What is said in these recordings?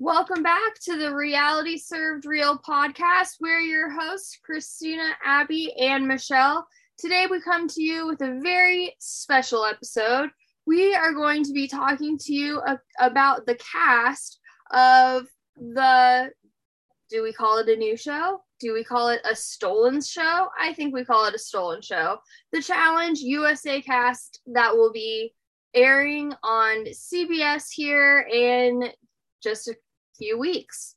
Welcome back to the Reality Served Real podcast. We're your hosts, Christina, Abby, and Michelle. Today, we come to you with a very special episode. We are going to be talking to you about the cast of the do we call it a new show? Do we call it a stolen show? I think we call it a stolen show. The Challenge USA cast that will be airing on CBS here in just a few weeks.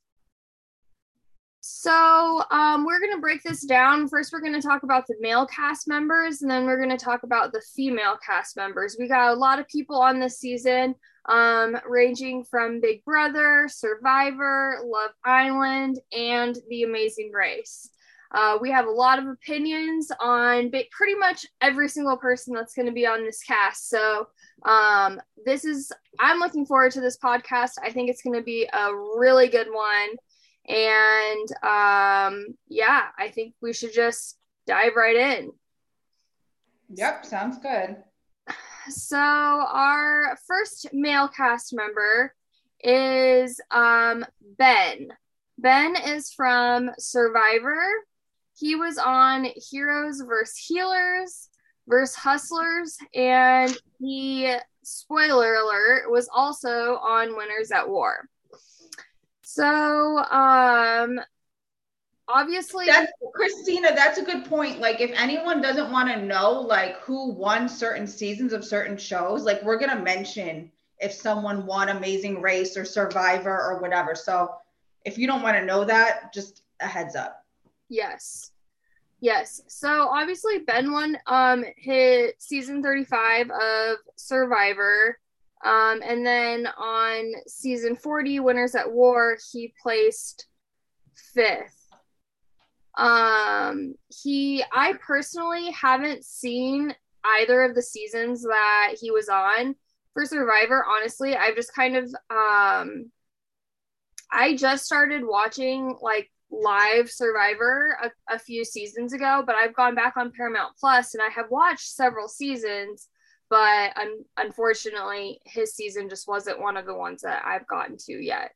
So, um, we're going to break this down. First, we're going to talk about the male cast members, and then we're going to talk about the female cast members. We got a lot of people on this season, um, ranging from Big Brother, Survivor, Love Island, and The Amazing Race. Uh, we have a lot of opinions on pretty much every single person that's going to be on this cast. So, um, this is, I'm looking forward to this podcast. I think it's going to be a really good one. And um, yeah, I think we should just dive right in. Yep, sounds good. So, our first male cast member is um, Ben. Ben is from Survivor. He was on Heroes vs. Healers versus Hustlers, and he, spoiler alert, was also on Winners at War. So, um, obviously, that's Christina. That's a good point. Like, if anyone doesn't want to know, like, who won certain seasons of certain shows, like, we're gonna mention if someone won Amazing Race or Survivor or whatever. So, if you don't want to know that, just a heads up. Yes. Yes. So obviously Ben won um his season 35 of Survivor. Um and then on season 40 Winners at War he placed 5th. Um he I personally haven't seen either of the seasons that he was on for Survivor. Honestly, I've just kind of um I just started watching like live Survivor a, a, few seasons ago, but I've gone back on Paramount Plus and I have watched several seasons. But un- unfortunately, his season just wasn't one of the ones that I've gotten to yet.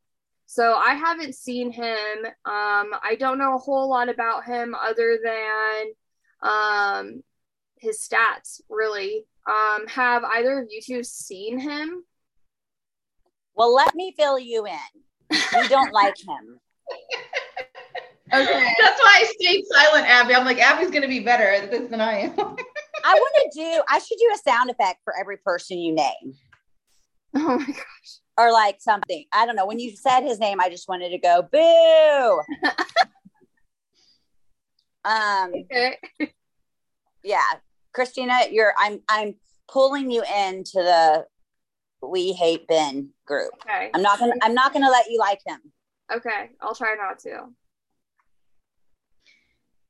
So I haven't seen him. Um, I don't know a whole lot about him other than um, his stats, really. Um, have either of you two seen him? Well, let me fill you in. We don't like him. Okay. That's why I stayed silent, Abby. I'm like, Abby's gonna be better at this than I am. I want to do. I should do a sound effect for every person you name. Oh my gosh. Or like something. I don't know. When you said his name, I just wanted to go boo. um. Okay. Yeah, Christina, you're. I'm. I'm pulling you into the we hate Ben group. Okay. I'm not gonna. I'm not gonna let you like him. Okay, I'll try not to.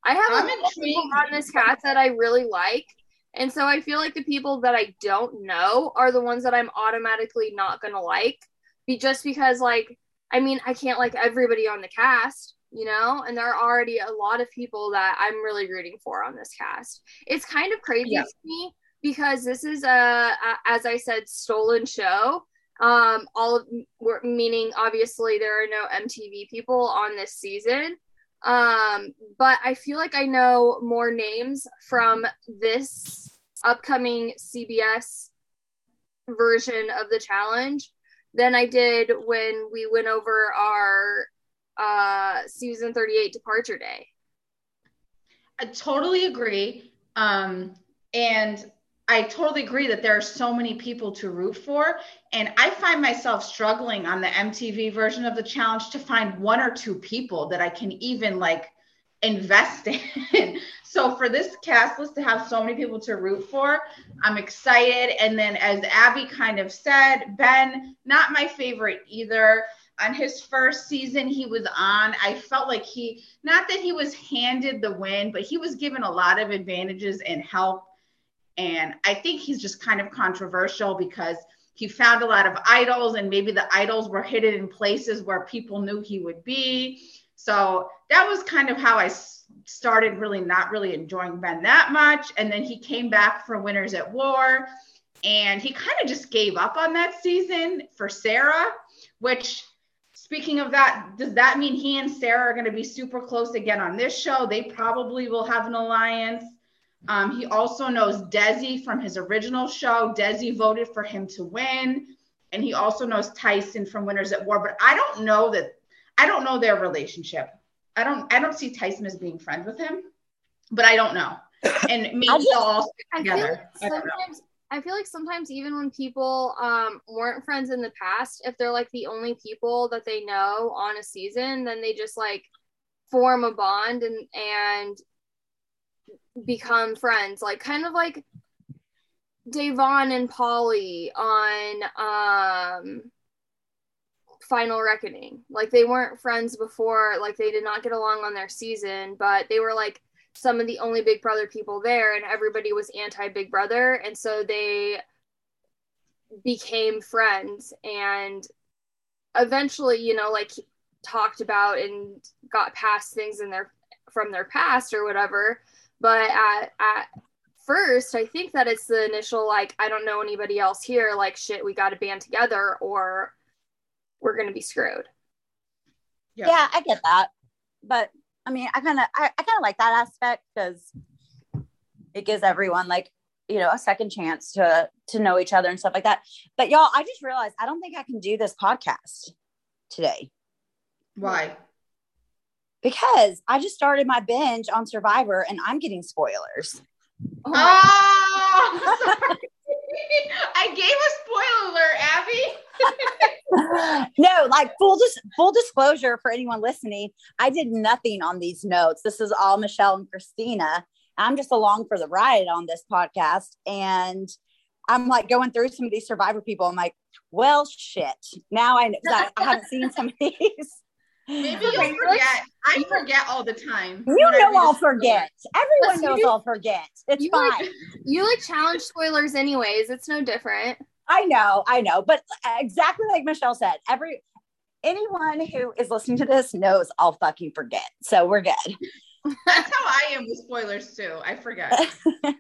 I have I'm a people on this cast that I really like. And so I feel like the people that I don't know are the ones that I'm automatically not gonna like. Be just because like I mean I can't like everybody on the cast, you know, and there are already a lot of people that I'm really rooting for on this cast. It's kind of crazy yeah. to me because this is a, a as I said stolen show um all of meaning obviously there are no mtv people on this season um, but I feel like I know more names from this upcoming CBS version of the challenge than I did when we went over our uh, season 38 departure day. I totally agree. Um, and I totally agree that there are so many people to root for. And I find myself struggling on the MTV version of the challenge to find one or two people that I can even like invest in. so for this cast list to have so many people to root for, I'm excited. And then as Abby kind of said, Ben, not my favorite either. On his first season he was on, I felt like he not that he was handed the win, but he was given a lot of advantages and help and I think he's just kind of controversial because he found a lot of idols, and maybe the idols were hidden in places where people knew he would be. So that was kind of how I started really not really enjoying Ben that much. And then he came back for Winners at War, and he kind of just gave up on that season for Sarah, which speaking of that, does that mean he and Sarah are going to be super close again on this show? They probably will have an alliance. Um, he also knows Desi from his original show. Desi voted for him to win. And he also knows Tyson from Winners at War. But I don't know that I don't know their relationship. I don't I don't see Tyson as being friends with him, but I don't know. And maybe they'll all stick I feel together. like I sometimes I feel like sometimes even when people um weren't friends in the past, if they're like the only people that they know on a season, then they just like form a bond and and become friends. Like kind of like Da'Vonne and Paulie on um Final Reckoning. Like they weren't friends before, like they did not get along on their season, but they were like some of the only Big Brother people there, and everybody was anti Big Brother, and so they became friends and eventually, you know, like talked about and got past things in their from their past or whatever. But at at first, I think that it's the initial like, I don't know anybody else here, like shit, we got to band together or we're gonna be screwed. Yeah. Yeah, I get that. But I mean, I kind of I, I kind of like that aspect because it gives everyone like you know a second chance to to know each other and stuff like that. But y'all, I just realized I don't think I can do this podcast today Why? Because I just started my binge on Survivor and I'm getting spoilers. Oh my- Oh, sorry. I gave a spoiler alert, Abby. no, like full dis- full disclosure for anyone listening, I did nothing on these notes. This is all Michelle and Christina. I'm just along for the ride on this podcast, and I'm like going through some of these Survivor people. I'm like, well, shit. Now I, 'cause I, I haven't seen some of these. Maybe you'll forget. I forget all the time. You know I know read a I'll spoiler. forget. Everyone You knows do- I'll forget. It's you fine. like- You like challenge spoilers anyways. It's no different. I know, I know, but uh, exactly like Michelle said, every anyone who is listening to this knows I'll fucking forget. So we're good. That's how I am with spoilers too. I forget.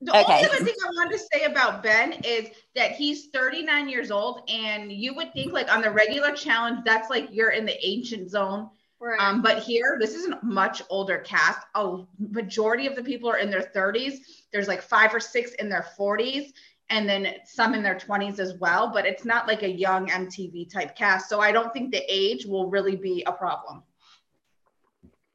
The Okay. only other thing I wanted to say about Ben is that he's 39 years old, and you would think like on the regular challenge, that's like you're in the ancient zone. Right. Um, but here, this is a much older cast. A majority of the people are in their 30s. There's like five or six in their 40s, and then some in their 20s as well. But it's not like a young MTV type cast. So I don't think the age will really be a problem.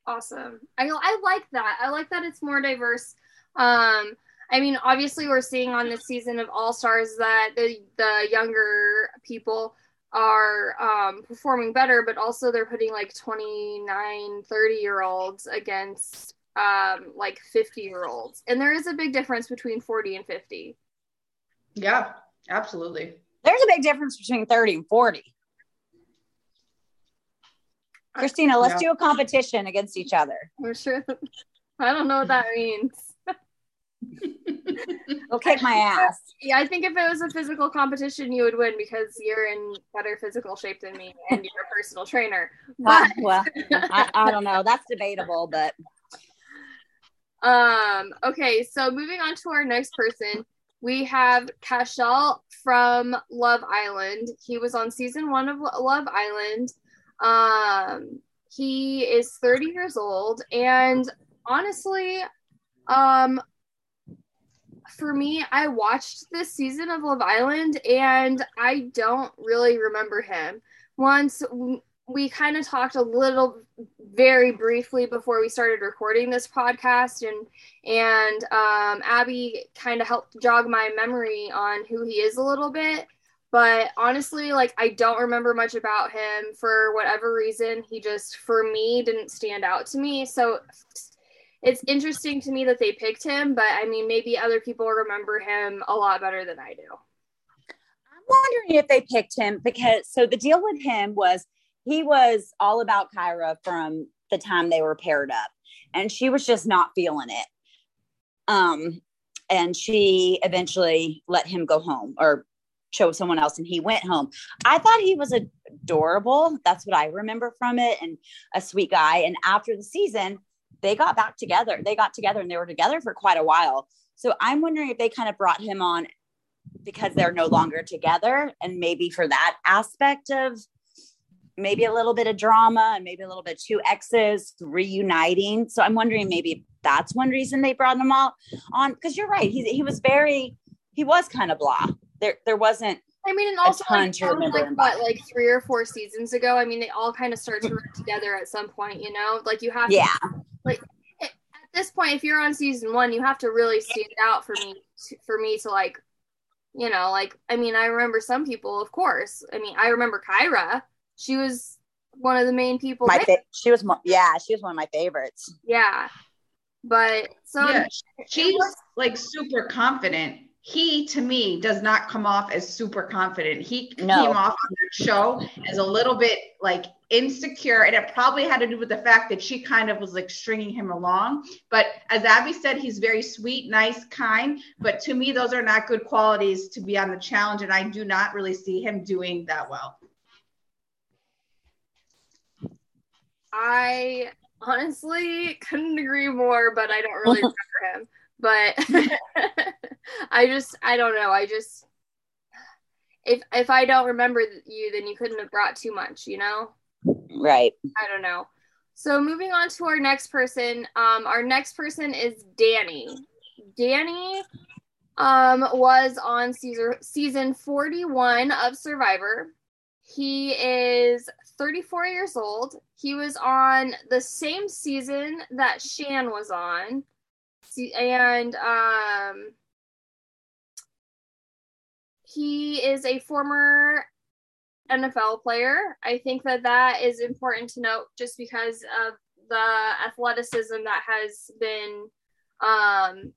awesome. I I like that. I like that it's more diverse. Um, I mean, obviously, we're seeing on this season of All Stars that the the younger people are um, performing better, but also they're putting like 29, 30 year olds against um, like 50 year olds. And there is a big difference between 40 and 50. Yeah, absolutely. There's a big difference between 30 and 40. Christina, let's Yeah. do a competition against each other. I'm sure. I don't know what that means. Go kick my ass. Yeah, I think if it was a physical competition, you would win because you're in better physical shape than me and you're a personal trainer. Uh, But well, I, I don't know. That's debatable, but um, okay, so moving on to our next person, we have Cashel from Love Island. He was on season one of Love Island. Um, he is 30 years old, and honestly, um, for me, I watched this season of Love Island and I don't really remember him. Once we kind of talked a little very briefly before we started recording this podcast and and um, Abby kind of helped jog my memory on who he is a little bit. But honestly, like I don't remember much about him for whatever reason. He just for me didn't stand out to me. So it's interesting to me that they picked him, but I mean, maybe other people remember him a lot better than I do. I'm wondering if they picked him because so the deal with him was he was all about Kyra from the time they were paired up, and she was just not feeling it. Um, and she eventually let him go home or chose someone else, and he went home. I thought he was adorable. That's what I remember from it, and a sweet guy. And after the season, they got back together. They got together and they were together for quite a while. So I'm wondering if they kind of brought him on because they're no longer together and maybe for that aspect of maybe a little bit of drama and maybe a little bit two exes reuniting. So I'm wondering maybe that's one reason they brought him all on because you're right. He he was very he was kind of blah. There there wasn't I mean, and also like, like what, like three or four seasons ago. I mean, they all kind of start to work together at some point. You know, like you have, yeah. To, like at this point, if you're on season one, you have to really stand out for me, to, for me to like, you know, like I mean, I remember some people, of course. I mean, I remember Kyra. She was one of the main people. My fa- she was, yeah, she was one of my favorites. Yeah, but so yeah, she's like super confident he to me does not come off as super confident. He no. came off on that show as a little bit like insecure, and it probably had to do with the fact that she kind of was like stringing him along. But as Abby said, he's very sweet, nice, kind. But to me, those are not good qualities to be on the challenge, and I do not really see him doing that well. I honestly couldn't agree more, but I don't really remember him but I just I don't know. I just if if I don't remember you, then you couldn't have brought too much, you know? Right. I don't know. So moving on to our next person. Um, our next person is Danny. Danny um was on season season 41 of Survivor. He is 34 years old. He was on the same season that Shan was on and um, he is a former NFL player. I think that that is important to note just because of the athleticism that has been um,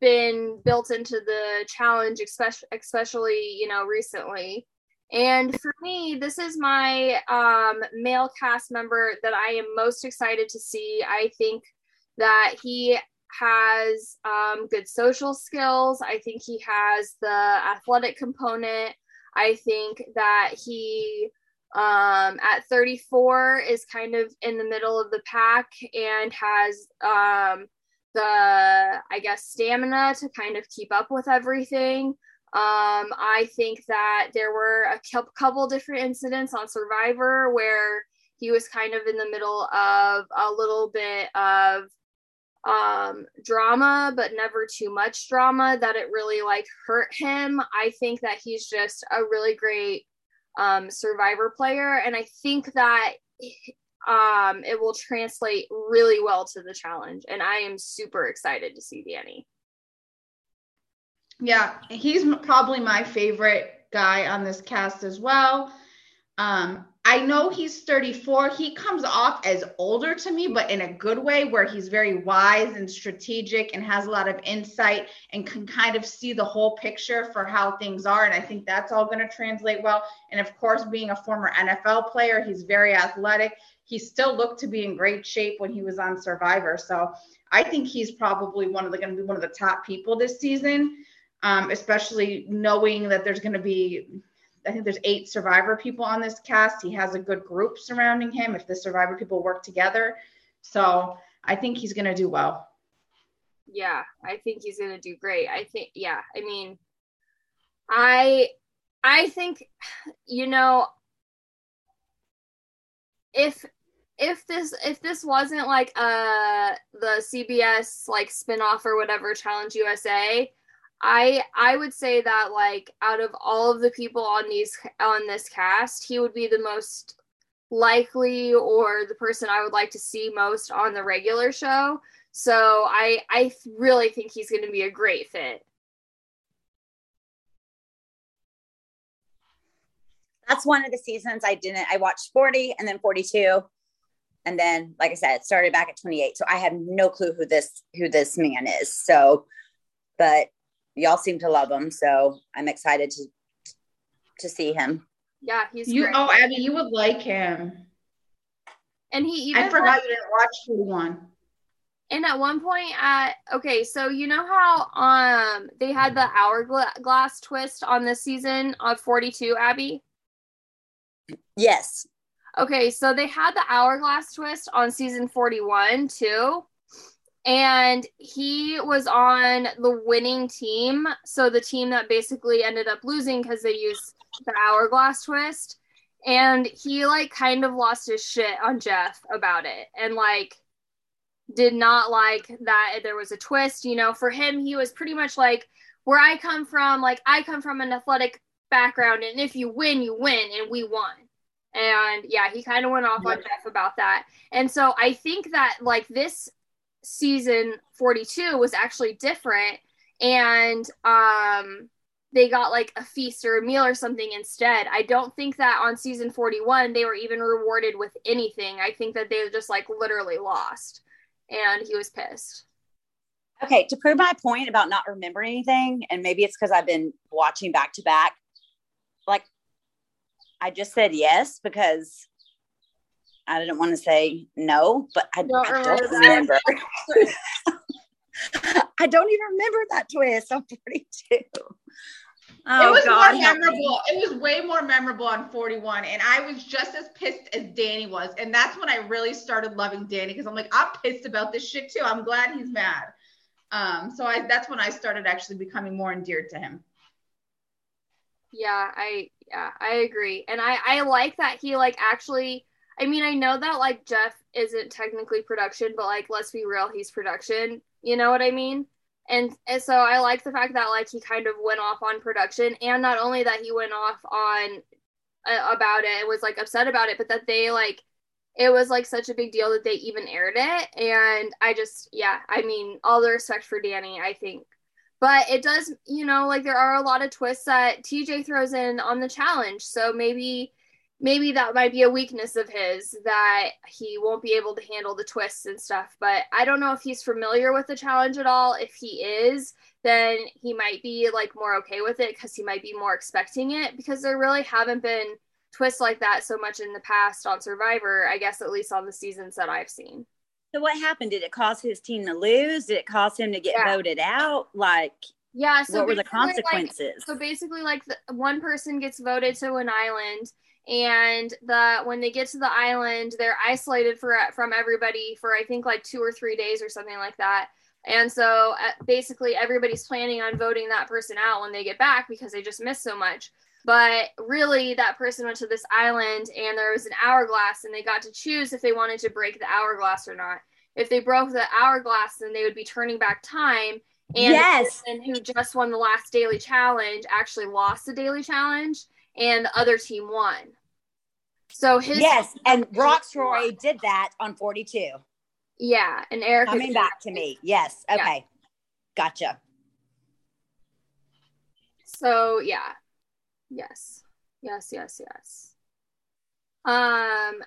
been built into the challenge, especially, especially you know recently. And for me, this is my um, male cast member that I am most excited to see. I think that he has um, good social skills. I think he has the athletic component. I think that he, um, at 34, is kind of in the middle of the pack and has um, the, I guess, stamina to kind of keep up with everything. Um, I think that there were a couple different incidents on Survivor where he was kind of in the middle of a little bit of um drama but never too much drama that it really like hurt him. I think that he's just a really great um survivor player and i think that um it will translate really well to the challenge and i am super excited to see danny. Yeah he's probably my favorite guy on this cast as well. Um I know he's 34. He comes off as older to me, but in a good way where he's very wise and strategic and has a lot of insight and can kind of see the whole picture for how things are. And I think that's all going to translate well. And of course, being a former NFL player, he's very athletic. He still looked to be in great shape when he was on Survivor. So I think he's probably one of the going to be one of the top people this season. Um, especially knowing that there's going to be I think there's eight survivor people on this cast. He has a good group surrounding him if the survivor people work together. So I think he's going to do well. Yeah, I think he's going to do great. I think, yeah, I mean, I, I think, you know, if, if this if this wasn't like uh the CBS like spinoff or whatever Challenge USA, I I would say that like out of all of the people on these on this cast, he would be the most likely or the person I would like to see most on the regular show. So I I really think he's going to be a great fit. That's one of the seasons I didn't I watched 40 and then 42 and then like I said it started back at 28 so I have no clue who this who this man is. So but y'all seem to love him, so I'm excited to to see him. Yeah, he's you. Great. Oh, Abby, you would like him. And he even I forgot like, you didn't watch 41. And at one point at okay, so you know how um they had the hourglass twist on this season of 42, Abby? Yes. Okay, so they had the hourglass twist on season 41 too and he was on the winning team so the team that basically ended up losing because they used the hourglass twist and he like kind of lost his shit on Jeff about it and like did not like that there was a twist. You know, for him, he was pretty much like where I come from, like I come from an athletic background, and if you win, you win, and we won. And yeah, he kind of went off on Jeff about that. And so I think that like this season 42 was actually different and um they got like a feast or a meal or something instead. I don't think that on season 41 they were even rewarded with anything. I think that they just like literally lost and he was pissed. Okay, to prove my point about not remembering anything, and maybe it's because I've been watching back to back, like I just said yes because I didn't want to say no, but I don't, I don't remember. I don't even remember that twist on 42. Oh, it was God, more memorable. It was way more memorable on 41. And I was just as pissed as Danny was. And that's when I really started loving Danny because I'm like, I'm pissed about this shit too. I'm glad he's mad. Um, so I that's when I started actually becoming more endeared to him. Yeah, I yeah, I agree. And I I like that he like actually I mean, I know that like Jeff isn't technically production, but like let's be real, he's production. You know what I mean? And, and so I like the fact that like he kind of went off on production and not only that he went off on uh, about it and was like upset about it, but that they like it was like such a big deal that they even aired it. And I just, yeah, I mean, all the respect for Danny, I think. But it does, you know, like there are a lot of twists that TJ throws in on the challenge. So maybe maybe that might be a weakness of his that he won't be able to handle the twists and stuff. But I don't know if he's familiar with the challenge at all. If he is, then he might be like more okay with it because he might be more expecting it because there really haven't been twists like that so much in the past on Survivor, I guess at least on the seasons that I've seen. So what happened? Did it cause his team to lose? Did it cause him to get yeah. voted out? Like yeah, so what were the consequences? Like, so basically like the, one person gets voted to an island and the when they get to the island they're isolated for from everybody for i think like two or three days or something like that. And so uh, basically everybody's planning on voting that person out when they get back because they just missed so much. But really that person went to this island and there was an hourglass and they got to choose if they wanted to break the hourglass or not. If they broke the hourglass then they would be turning back time. And yes. the person who just won the last daily challenge actually lost the daily challenge and the other team won. So his yes, and Rocksroy did that on 42. Yeah, and Eric coming back to me. Yes, okay, yeah. gotcha. So yeah, yes, yes, yes, yes. Um,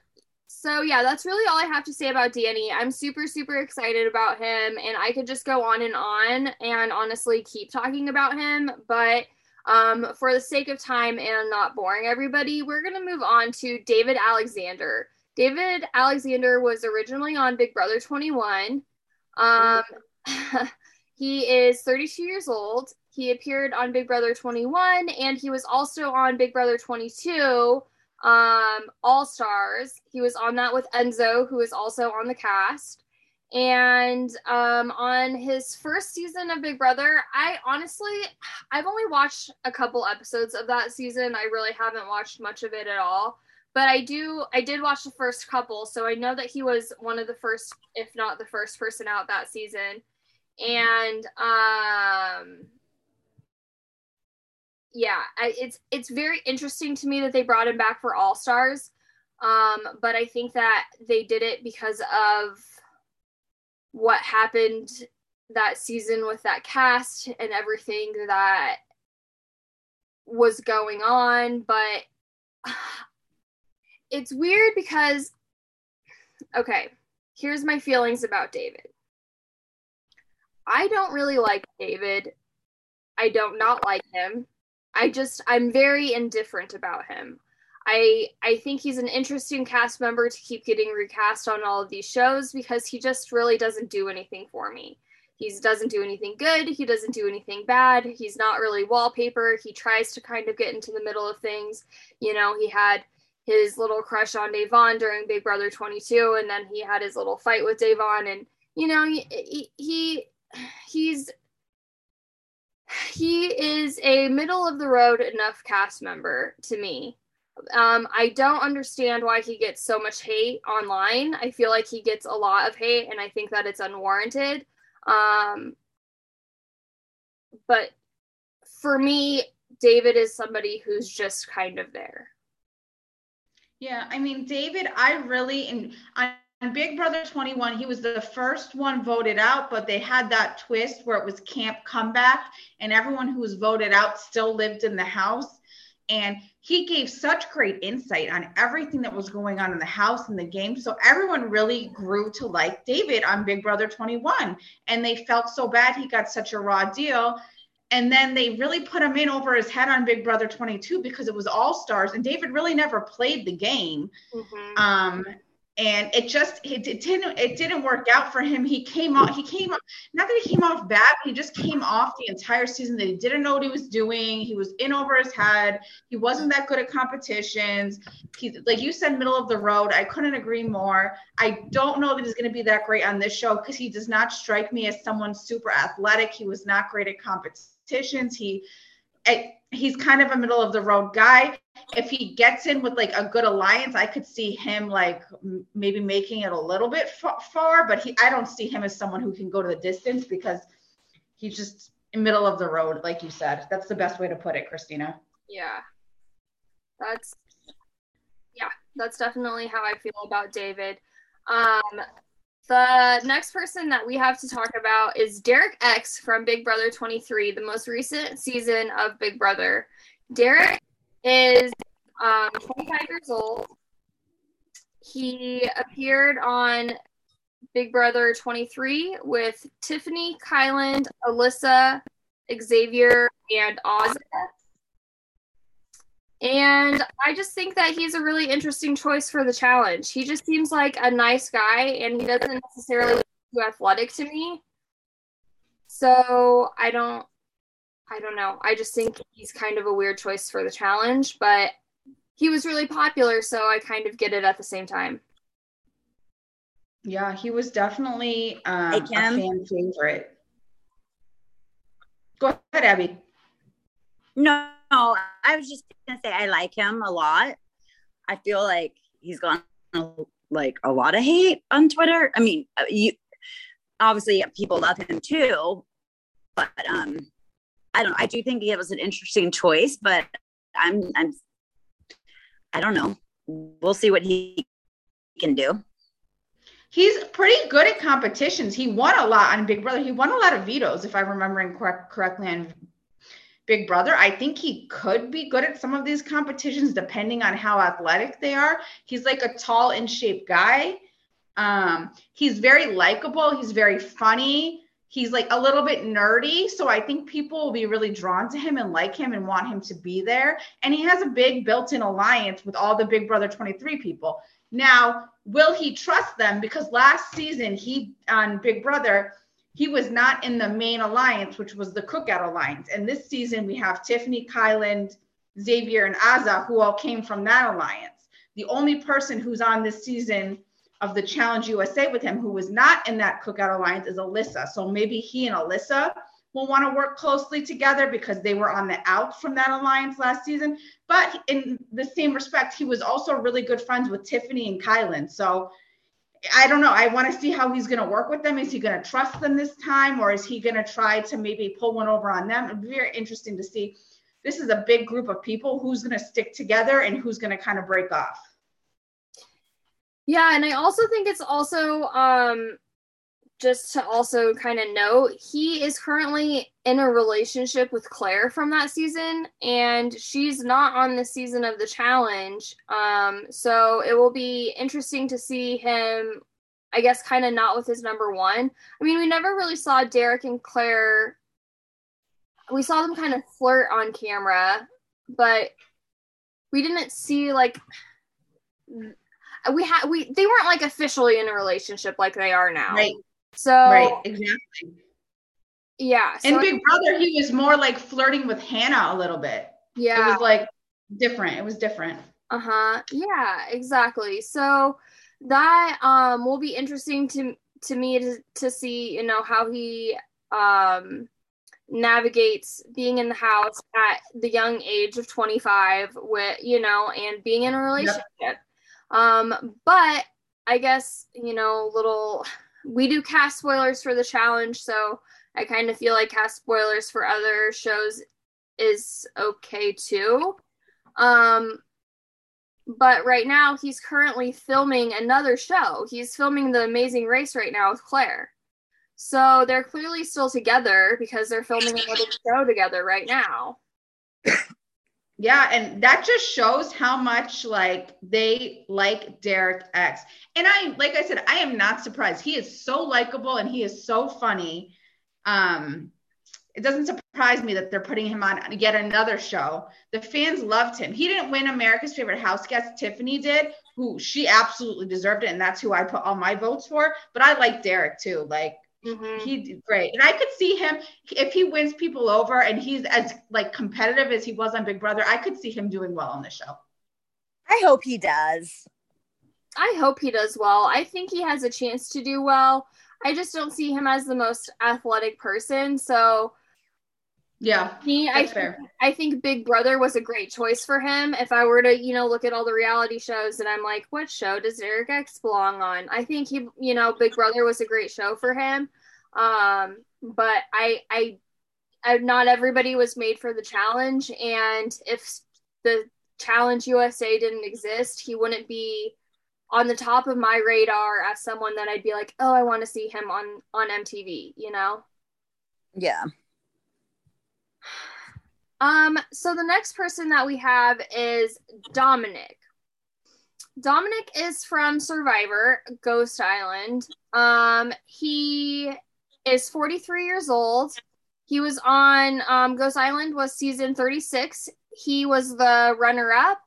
so yeah, that's really all I have to say about Danny. I'm super, super excited about him, and I could just go on and on and honestly keep talking about him, but um, for the sake of time and not boring everybody, we're going to move on to David Alexander. David Alexander was originally on Big Brother 21. Um, he is 32 years old. He appeared on Big Brother 21 and he was also on Big Brother 22 um, All Stars. He was on that with Enzo, who is also on the cast. And um, on his first season of Big Brother, I honestly, I've only watched a couple episodes of that season. I really haven't watched much of it at all. But I do, I did watch the first couple, so I know that he was one of the first, if not the first person out that season. And um, yeah, I, it's it's very interesting to me that they brought him back for All Stars. Um, but I think that they did it because of what happened that season with that cast and everything that was going on but it's weird because okay here's my feelings about david. I don't really like david. I don't not like him. I just i'm very indifferent about him I I think he's an interesting cast member to keep getting recast on all of these shows because he just really doesn't do anything for me. He doesn't do anything good. He doesn't do anything bad. He's not really wallpaper. He tries to kind of get into the middle of things. You know, he had his little crush on Da'Vonne during Big Brother 22, and then he had his little fight with Da'Vonne, and you know, he, he he's he is a middle of the road enough cast member to me Um, I don't understand why he gets so much hate online. I feel like he gets a lot of hate, and I think that it's unwarranted. Um, but for me, David is somebody who's just kind of there. Yeah, I mean, David, I really and on Big Brother 21, he was the first one voted out, but they had that twist where it was camp comeback, and everyone who was voted out still lived in the house. And he gave such great insight on everything that was going on in the house and the game. So everyone really grew to like David on Big Brother 21. And they felt so bad he got such a raw deal. And then they really put him in over his head on Big Brother 22 because it was all stars. And David really never played the game. Mm-hmm. Um, and it just it, didn't it didn't work out for him. He came off he came off not that he came off bad he just came off the entire season that he didn't know what he was doing. He was in over his head. He wasn't that good at competitions. He's like you said middle of the road. I couldn't agree more. I don't know that he's going to be that great on this show because he does not strike me as someone super athletic. He was not great at competitions. He I, he's kind of a middle of the road guy. If he gets in with like a good alliance, I could see him like maybe making it a little bit far, but he I don't see him as someone who can go to the distance because he's just in middle of the road, like you said. That's the best way to put it, Christina. Yeah. That's yeah, that's definitely how I feel about David. Um the next person that we have to talk about is Derek X from Big Brother 23, the most recent season of Big Brother. Derek is um, 25 years old. He appeared on Big Brother 23 with Tiffany, Kyland, Alyssa, Xavier, and Azah. And I just think that he's a really interesting choice for the challenge. He just seems like a nice guy and he doesn't necessarily look too athletic to me. So I don't I don't know. I just think he's kind of a weird choice for the challenge, but he was really popular, so I kind of get it at the same time. Yeah, he was definitely um, a fan favorite. Go ahead, Abby. No, I was just gonna say I like him a lot. I feel like he's gotten like a lot of hate on Twitter. I mean, uh, you obviously people love him too, but um, I don't. Know. I do think it was an interesting choice, but I'm I'm I don't know. We'll see what he can do. He's pretty good at competitions. He won a lot on Big Brother. He won a lot of vetoes, if I'm remembering correct, correctly on Big Brother. I think he could be good at some of these competitions depending on how athletic they are. He's like a tall in shape guy. Um, he's very likable. He's very funny. He's like a little bit nerdy. So I think people will be really drawn to him and like him and want him to be there. And he has a big built in alliance with all the Big Brother 23 people. Now, will he trust them? Because last season, he on Big Brother, he was not in the main alliance, which was the Cookout Alliance. And this season, we have Tiffany, Kyland, Xavier, and Azah, who all came from that alliance. The only person who's on this season of the Challenge USA with him who was not in that Cookout Alliance is Alyssa. So maybe he and Alyssa will want to work closely together because they were on the out from that alliance last season. But in the same respect, he was also really good friends with Tiffany and Kyland. So I don't know. I want to see how he's going to work with them. Is he going to trust them this time, or is he going to try to maybe pull one over on them? It'd be very interesting to see. This is a big group of people. Who's going to stick together and who's going to kind of break off? Yeah, and I also think it's also um, just to also kind of note, he is currently in a relationship with Claire from that season, and she's not on the season of the challenge. Um, so it will be interesting to see him, I guess, kind of not with his number one. I mean, we never really saw Derek and Claire. We saw them kind of flirt on camera, but we didn't see like we had we they weren't like officially in a relationship like they are now. Right. So right, exactly. Yeah. So Big Brother, he was more like flirting with Hannah a little bit. Yeah. It was like different. It was different. Uh-huh. Yeah, exactly. So that um will be interesting to to me to, to see, you know, how he um navigates being in the house at the young age of 25 with you know and being in a relationship yep. um but i guess you know little we do cast spoilers for the challenge so i kind of feel like cast spoilers for other shows is okay too. Um but right now he's currently filming another show. He's filming the amazing race right now with claire. So they're clearly still together because they're filming another show together right now. Yeah, and that just shows how much like they like Derek X. And I like I said, I am not surprised. He is so likable and he is so funny. Um it doesn't surprise me that they're putting him on yet another show. The fans loved him. He didn't win America's favorite house guest. Tiffany did, who she absolutely deserved it, and that's who I put all my votes for. But I like Derek too. Like Mm-hmm. He did great. And I could see him if he wins people over and he's as like competitive as he was on Big Brother, I could see him doing well on the show. I hope he does. I hope he does well. I think he has a chance to do well. I just don't see him as the most athletic person. So yeah, me, I fair. I think Big Brother was a great choice for him. If I were to, you know, look at all the reality shows and I'm like, what show does Derek X belong on? I think he, you know, Big Brother was a great show for him. Um, but I, I, I, not everybody was made for the challenge, and if the challenge USA didn't exist, he wouldn't be on the top of my radar as someone that I'd be like, oh, I want to see him on on MTV, you know? Yeah. Um, so the next person that we have is Domenick. Domenick is from Survivor Ghost Island. Um, he is 43 years old. He was on um, Ghost Island was season 36. He was the runner up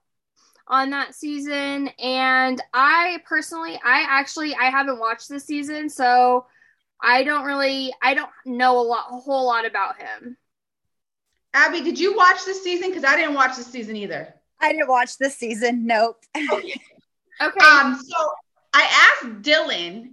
on that season and I personally I actually I haven't watched this season so I don't really I don't know a lot a whole lot about him. Abby, did you watch this season? Because I didn't watch this season either. I didn't watch this season. Nope. Okay. okay. Um. So I asked Dylan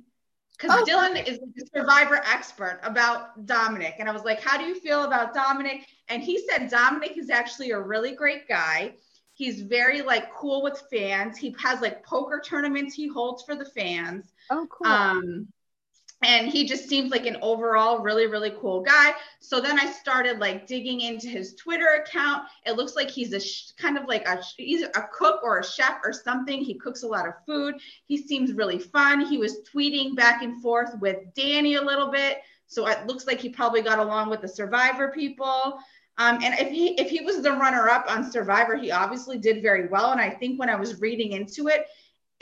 because oh, Dylan okay. is the survivor expert about Domenick, and I was like, "How do you feel about Domenick?" And he said Domenick is actually a really great guy. He's very like cool with fans. He has like poker tournaments he holds for the fans. Oh, cool. Um, and he just seems like an overall really really cool guy. So then i started like digging into his twitter account. It looks like he's a sh- kind of like a he's a cook or a chef or something. He cooks a lot of food. He seems really fun. He was tweeting back and forth with danny a little bit. So it looks like he probably got along with the survivor people. Um, and if he if he was the runner up on survivor he obviously did very well. And i think when i was reading into it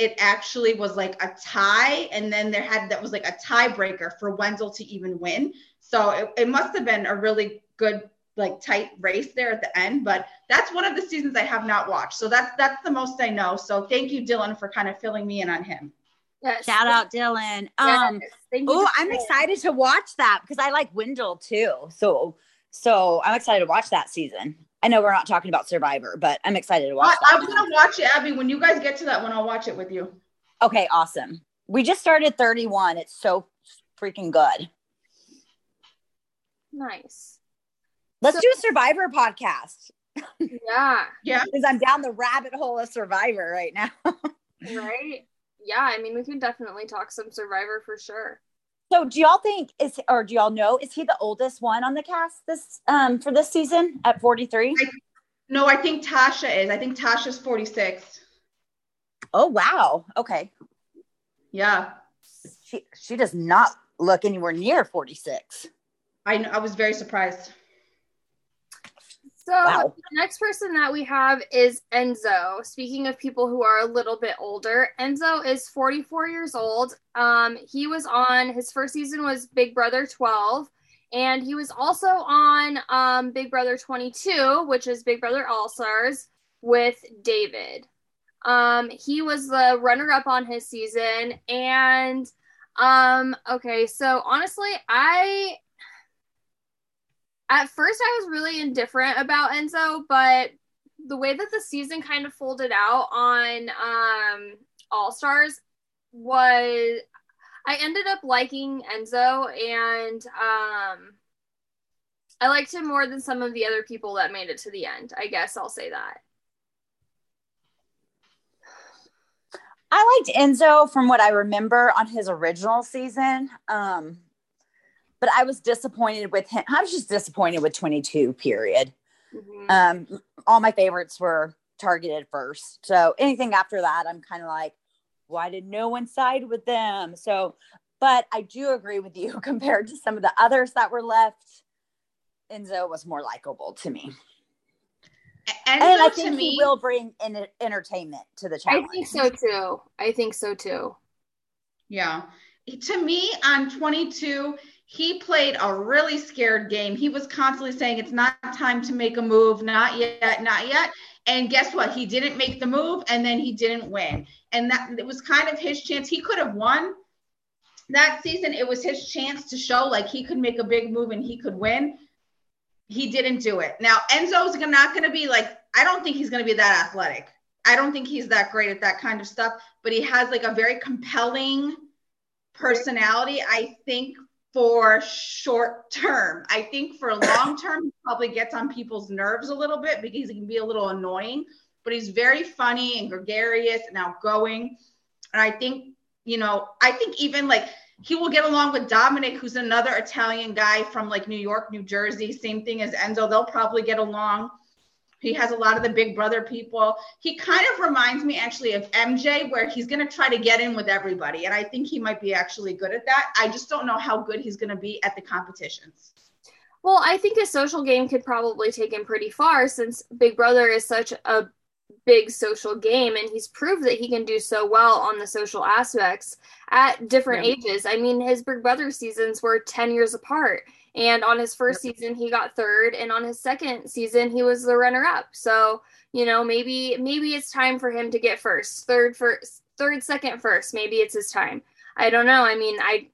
it actually was like a tie and then there had that was like a tiebreaker for Wendell to even win. So it, it must have been a really good like tight race there at the end, but that's one of the seasons I have not watched. So that's that's the most I know. So thank you Dylan for kind of filling me in on him. Yes. Shout out Dylan. Um oh, I'm excited to watch that because I like Wendell too. So so I'm excited to watch that season. I know we're not talking about Survivor, but I'm excited to watch. It. I, am gonna watch it, Abby. When you guys get to that one, I'll watch it with you. Okay, awesome. We just started 31. It's so freaking good. Nice. Let's so, do a Survivor podcast. Yeah. yeah. Because I'm down the rabbit hole of Survivor right now. right. Yeah. I mean, we can definitely talk some Survivor for sure. So do y'all think is or do y'all know is he the oldest one on the cast this um for this season at 43? no, I think Tasha is. I think Tasha's 46. Oh wow. Okay. Yeah. She she does not look anywhere near 46. I I was very surprised. So wow. the next person that we have is Enzo. Speaking of people who are a little bit older, Enzo is 44 years old. Um, he was on his first season was Big Brother 12, and he was also on um, Big Brother 22, which is Big Brother All Stars with David. Um, he was the runner up on his season, and um, okay, so honestly, I at first I was really indifferent about Enzo, but the way that the season kind of folded out on um, All Stars was I ended up liking Enzo and um, I liked him more than some of the other people that made it to the end. I guess I'll say that. I liked Enzo from what I remember on his original season. Um, but I was disappointed with him. I was just disappointed with 22, period. Mm-hmm. Um, all my favorites were targeted first. So anything after that, I'm kind of like, why did no one side with them? So, but I do agree with you compared to some of the others that were left. Enzo was more likable to me. Enzo and I think me, he will bring in entertainment to the challenge. I think so too. I think so too. Yeah. To me, on 22, he played a really scared game. He was constantly saying, It's not time to make a move, not yet, not yet. And guess what? He didn't make the move and then he didn't win. And that it was kind of his chance. He could have won that season. It was his chance to show like he could make a big move and he could win. He didn't do it. Now, Enzo's not going to be like, I don't think he's going to be that athletic. I don't think he's that great at that kind of stuff, but he has like a very compelling personality. I think for short term. I think for long term, he probably gets on people's nerves a little bit because he can be a little annoying, but he's very funny and gregarious and outgoing. And I think, you know, I think even like he will get along with Domenick, who's another Italian guy from like New York, New Jersey, same thing as Enzo. They'll probably get along. He has a lot of the big brother people. He kind of reminds me actually of MJ, where he's going to try to get in with everybody. And I think he might be actually good at that. I just don't know how good he's going to be at the competitions. Well, I think a social game could probably take him pretty far since Big Brother is such a big social game and he's proved that he can do so well on the social aspects at different yeah. ages. I mean, his Big Brother seasons were 10 years apart and on his first yep. season, he got third, and on his second season, he was the runner up. So, you know, maybe maybe it's time for him to get first, third, first, third, second, first. Maybe it's his time. I don't know. I mean, I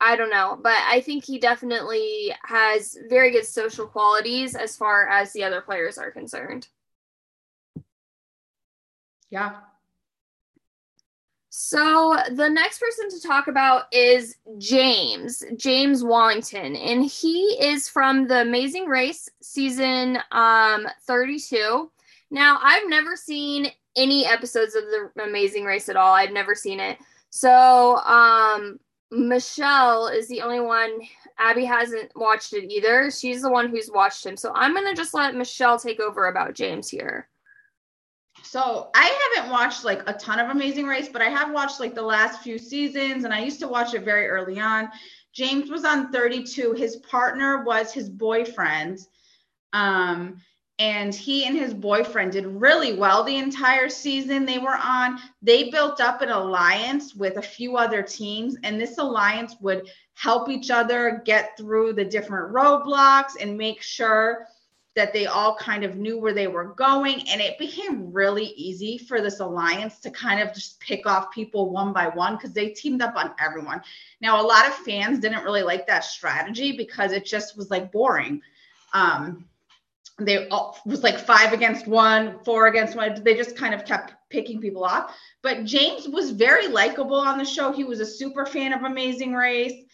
I don't know, but I think he definitely has very good social qualities as far as the other players are concerned. Yeah, so the next person to talk about is James, James Wallington, and he is from the Amazing Race season um 32. Now, I've never seen any episodes of the Amazing Race at all. I've never seen it. So, um Michelle is the only one Abby hasn't watched it either. She's the one who's watched him. So, I'm going to just let Michelle take over about James here. So I haven't watched like a ton of Amazing Race, but I have watched like the last few seasons, and I used to watch it very early on. James was on 32. His partner was his boyfriend. Um, and he and his boyfriend did really well the entire season they were on. They built up an alliance with a few other teams, and this alliance would help each other get through the different roadblocks and make sure that they all kind of knew where they were going. And it became really easy for this alliance to kind of just pick off people one by one because they teamed up on everyone. Now, a lot of fans didn't really like that strategy because it just was like boring. Um, they all, was like five against one, four against one. They just kind of kept picking people off. But James was very likable on the show. He was a super fan of Amazing Race.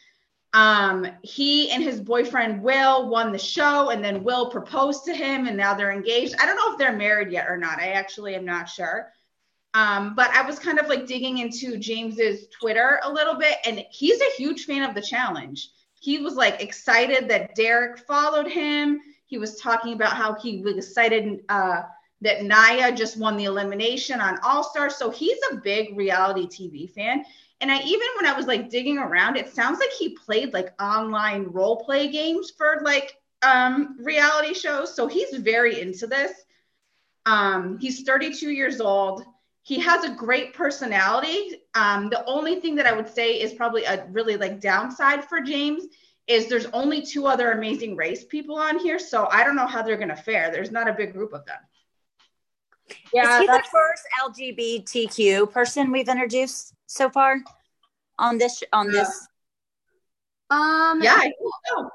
Um, he and his boyfriend Will won the show, and then Will proposed to him, and now they're engaged. I don't know if they're married yet or not. I actually am not sure. Um, but I was kind of like digging into James's Twitter a little bit, and he's a huge fan of the challenge. He was like excited that Derek followed him. He was talking about how he was excited uh, that Nia just won the elimination on All Star. So he's a big reality TV fan. And I even when I was like digging around, it sounds like he played like online role play games for like um reality shows. So he's very into this. Um, he's 32 years old. He has a great personality. Um, the only thing that I would say is probably a really like downside for James is there's only two other amazing race people on here. So I don't know how they're gonna fare. There's not a big group of them. Yeah, is he the first LGBTQ person we've introduced so far on this on this? Um, yeah, I so.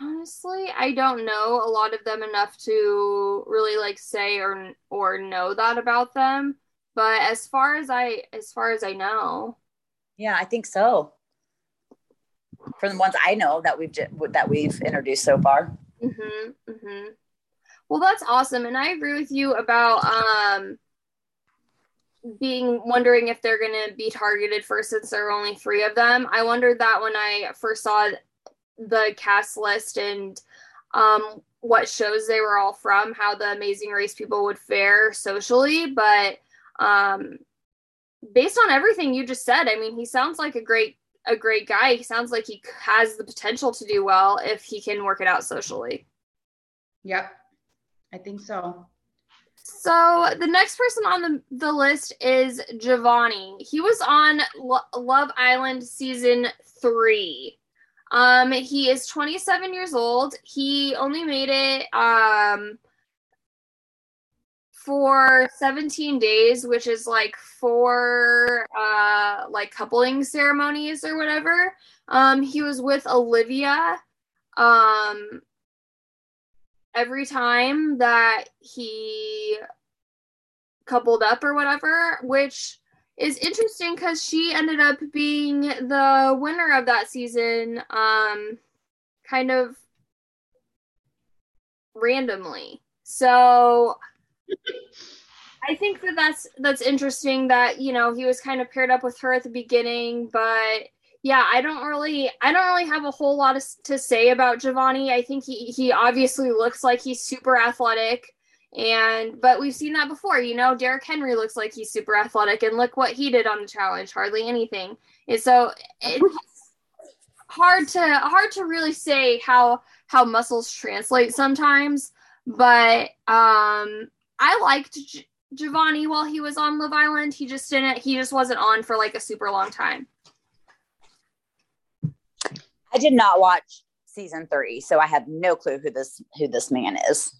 Honestly, I don't know a lot of them enough to really like say or or know that about them. But as far as I as far as I know, yeah, I think so. from the ones I know that we've that we've introduced so far. Mm-hmm, mm-hmm. Well, that's awesome, and I agree with you about um being wondering if they're going to be targeted first since there are only three of them. I wondered that when I first saw the cast list and um what shows they were all from, how the Amazing Race people would fare socially, but um based on everything you just said, I mean, he sounds like a great a great guy. He sounds like he has the potential to do well if he can work it out socially. Yep. I think so. So the next person on the, the list is Giovanni. He was on Lo- Love Island season three. Um, he is 27 years old. He only made it um for 17 days, which is like four uh like coupling ceremonies or whatever. Um, he was with Olivia. Um, every time that he coupled up or whatever, which is interesting because she ended up being the winner of that season, um, kind of randomly. So I think that that's that's interesting that you know he was kind of paired up with her at the beginning, but yeah, I don't really I don't really have a whole lot of, to say about Giovanni. I think he he obviously looks like he's super athletic and but we've seen that before, you know, Derrick Henry looks like he's super athletic and look what he did on the challenge, hardly anything. And so it's hard to hard to really say how how muscles translate sometimes, but um I liked G- Giovanni while he was on Love Island. He just didn't he just wasn't on for like a super long time. I did not watch season three, so I have no clue who this who this man is.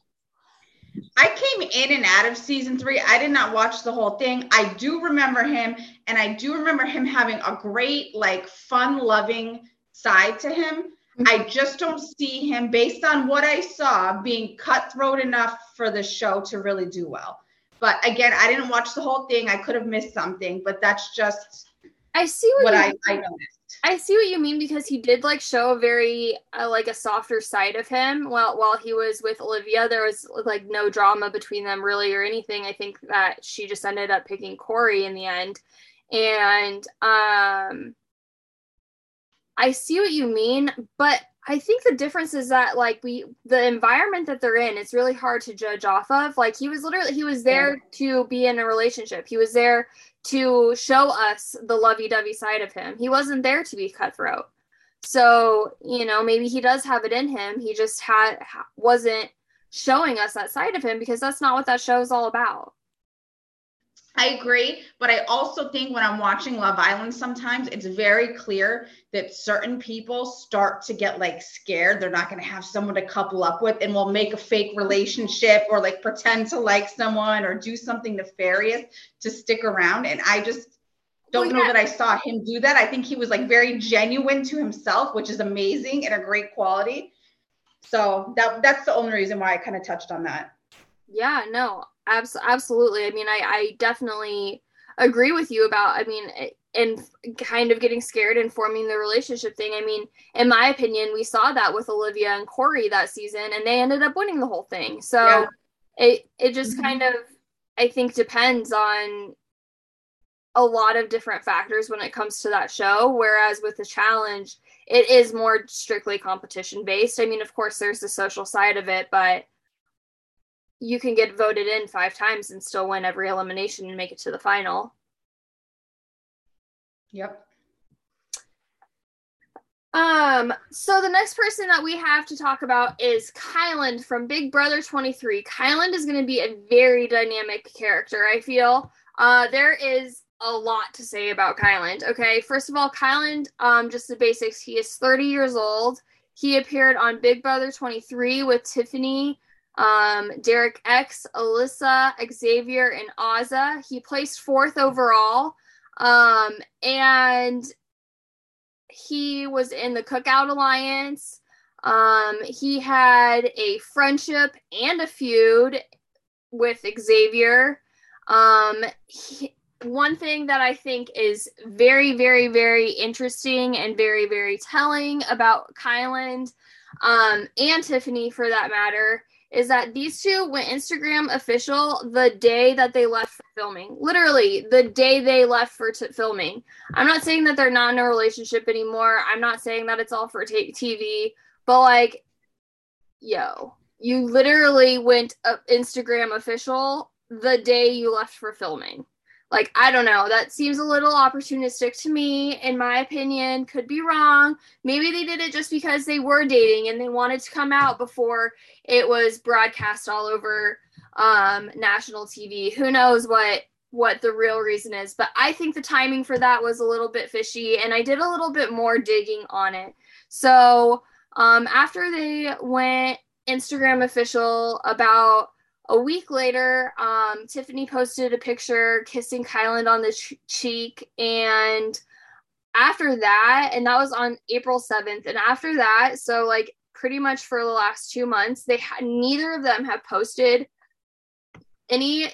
I came in and out of season three. I did not watch the whole thing. I do remember him, and I do remember him having a great, like, fun loving side to him. I just don't see him, based on what I saw, being cutthroat enough for the show to really do well. But again, I didn't watch the whole thing. I could have missed something, but that's just I see what, what you I, mean. I noticed. I see what you mean because he did like show a very uh, like a softer side of him while while he was with Olivia. There was like no drama between them really or anything. I think that she just ended up picking Korey in the end, and um, I see what you mean, but I think the difference is that like we the environment that they're in, it's really hard to judge off of. Like he was literally he was there to be in a relationship. He was there to show us the lovey-dovey side of him. He wasn't there to be cutthroat. So, you know, maybe he does have it in him. He just had wasn't showing us that side of him because that's not what that show is all about. I agree, but I also think when I'm watching Love Island, sometimes it's very clear that certain people start to get like scared. They're not going to have someone to couple up with and will make a fake relationship or like pretend to like someone or do something nefarious to stick around. And I just don't Well, know yeah. that I saw him do that. I think he was like very genuine to himself, which is amazing and a great quality. So that that's the only reason why I kind of touched on that. Yeah, no, abs- absolutely. I mean, I, I definitely agree with you about, I mean, and kind of getting scared and forming the relationship thing. I mean, in my opinion, we saw that with Olivia and Korey that season, and they ended up winning the whole thing. So Yeah. it it just Mhm. kind of, I think, depends on a lot of different factors when it comes to that show. Whereas with the challenge, it is more strictly competition based. I mean, of course, there's the social side of it, but you can get voted in five times and still win every elimination and make it to the final. Yep. Um, so the next person that we have to talk about is Kylan from Big Brother 23. Kylan is going to be a very dynamic character, I feel. Uh, there is a lot to say about Kylan. Okay, first of all, Kylan, um, just the basics. He is 30 years old. He appeared on Big Brother 23 with Tiffany, um, Derek X, Alyssa, Xavier, and Azah. He placed fourth overall. Um, and he was in the Cookout Alliance. Um, he had a friendship and a feud with Xavier. Um, he, one thing that I think is very, very, very interesting and very, very telling about Kyland um, and Tiffany, for that matter, is that these two went Instagram official the day that they left for filming. Literally, the day they left for t- filming. I'm not saying that they're not in a relationship anymore. I'm not saying that it's all for t- TV, but like, yo, you literally went uh, Instagram official the day you left for filming. Like, I don't know. That seems a little opportunistic to me, in my opinion. Could be wrong. Maybe they did it just because they were dating and they wanted to come out before it was broadcast all over um, national TV. Who knows what what the real reason is, but I think the timing for that was a little bit fishy, and I did a little bit more digging on it. So um, after they went Instagram official about a week later, um, Tiffany posted a picture kissing Kylan on the ch- cheek. And after that, and that was on April 7th. And after that, so like pretty much for the last two months, they had neither of them have posted any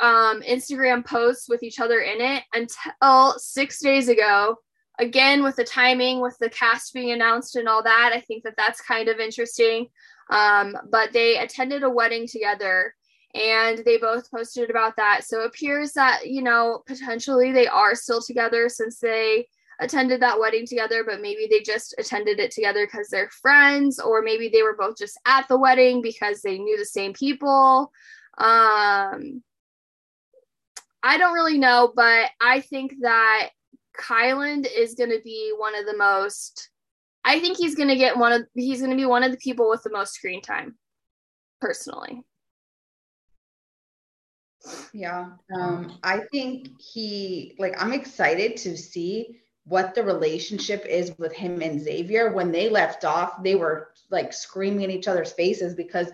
um, Instagram posts with each other in it until six days ago. Again, with the timing, with the cast being announced and all that, I think that that's kind of interesting. Um, but they attended a wedding together and they both posted about that. So it appears that, you know, potentially they are still together since they attended that wedding together, but maybe they just attended it together because they're friends, or maybe they were both just at the wedding because they knew the same people. Um, I don't really know, but I think that Kyland is going to be one of the most I think he's going to get one of he's going to be one of the people with the most screen time personally. Yeah. Um I think he like I'm excited to see what the relationship is with him and Xavier. When they left off, they were like screaming in each other's faces because